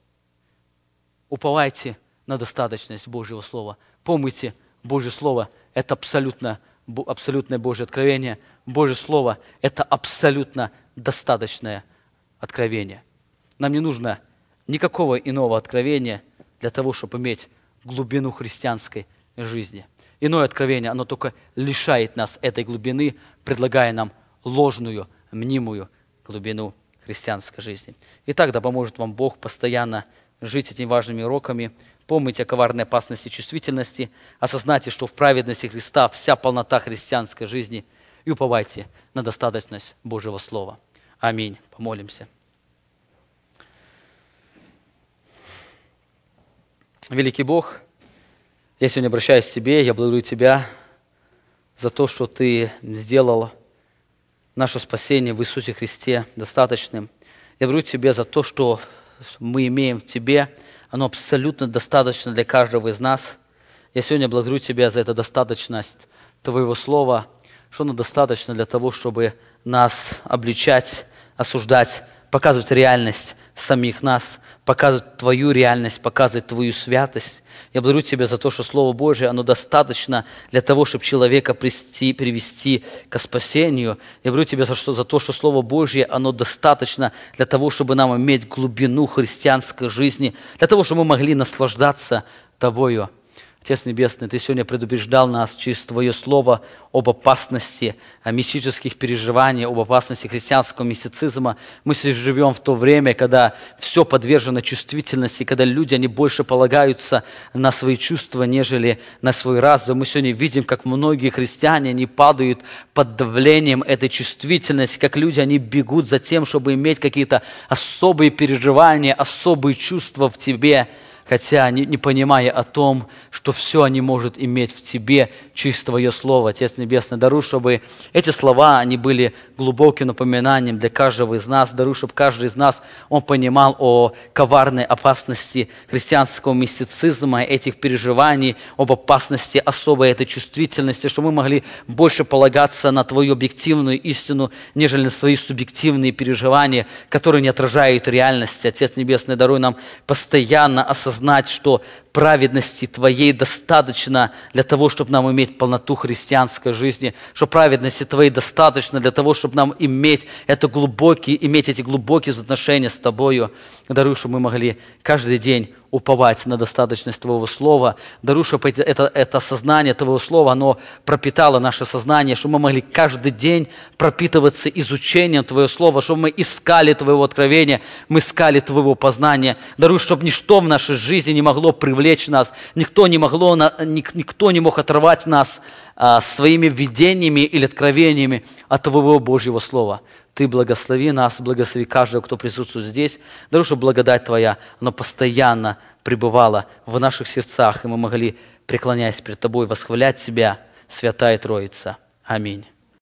Уповайте на достаточность Божьего Слова. Помните, Божье Слово – это абсолютно, абсолютное Божье откровение. Божье Слово – это абсолютно достаточное откровение. Нам не нужно никакого иного откровения для того, чтобы иметь глубину христианской жизни. Иное откровение, оно только лишает нас этой глубины, предлагая нам ложную, мнимую глубину христианской жизни. Итак, да поможет вам Бог постоянно жить этими важными уроками. Помните о коварной опасности чувствительности, осознайте, что в праведности Христа вся полнота христианской жизни, и уповайте на достаточность Божьего Слова. Аминь. Помолимся. Великий Бог, я сегодня обращаюсь к Тебе, я благодарю Тебя за то, что Ты сделал наше спасение в Иисусе Христе достаточным. Я благодарю Тебя за то, что мы имеем в Тебе, оно абсолютно достаточно для каждого из нас. Я сегодня благодарю Тебя за эту достаточность Твоего Слова, что оно достаточно для того, чтобы нас обличать, осуждать, показывать реальность самих нас, показывать Твою реальность, показывать Твою святость. Я благодарю Тебя за то, что Слово Божие, оно достаточно для того, чтобы человека привести, привести к спасению. Я благодарю Тебя за, что, за то, что Слово Божье, оно достаточно для того, чтобы нам иметь глубину христианской жизни, для того, чтобы мы могли наслаждаться Тобою. Отец Небесный, Ты сегодня предупреждал нас через Твое Слово об опасности мистических переживаний, об опасности христианского мистицизма. Мы живем в то время, когда все подвержено чувствительности, когда люди, они больше полагаются на свои чувства, нежели на свой разум. Мы сегодня видим, как многие христиане, они падают под давлением этой чувствительности, как люди, они бегут за тем, чтобы иметь какие-то особые переживания, особые чувства в тебе – хотя не, не понимая о том, что все они могут иметь в тебе через Твое Слово. Отец Небесный, даруй, чтобы эти слова, они были глубоким напоминанием для каждого из нас. Даруй, чтобы каждый из нас, он понимал о коварной опасности христианского мистицизма, этих переживаний, об опасности особой этой чувствительности, чтобы мы могли больше полагаться на Твою объективную истину, нежели на свои субъективные переживания, которые не отражают реальности. Отец Небесный, даруй нам постоянно осознавать осознать, что праведности Твоей достаточно для того, чтобы нам иметь полноту христианской жизни, что праведности Твоей достаточно для того, чтобы нам иметь, это глубокие, иметь эти глубокие отношения с Тобою. Даруй, чтобы мы могли каждый день уповать на достаточность Твоего Слова. Даруй, чтобы это, это сознание Твоего Слова, оно пропитало наше сознание, чтобы мы могли каждый день пропитываться изучением Твоего Слова, чтобы мы искали Твоего откровения, мы искали Твоего познания. Даруй, чтобы ничто в нашей жизни не могло привлечь нас, никто не, могло, никто не мог оторвать нас а, своими видениями или откровениями от Твоего Божьего Слова. Ты благослови нас, благослови каждого, кто присутствует здесь. Даруй, чтобы благодать Твоя, она постоянно пребывала в наших сердцах, и мы могли, преклоняясь перед Тобой, восхвалять Тебя, Святая Троица. Аминь.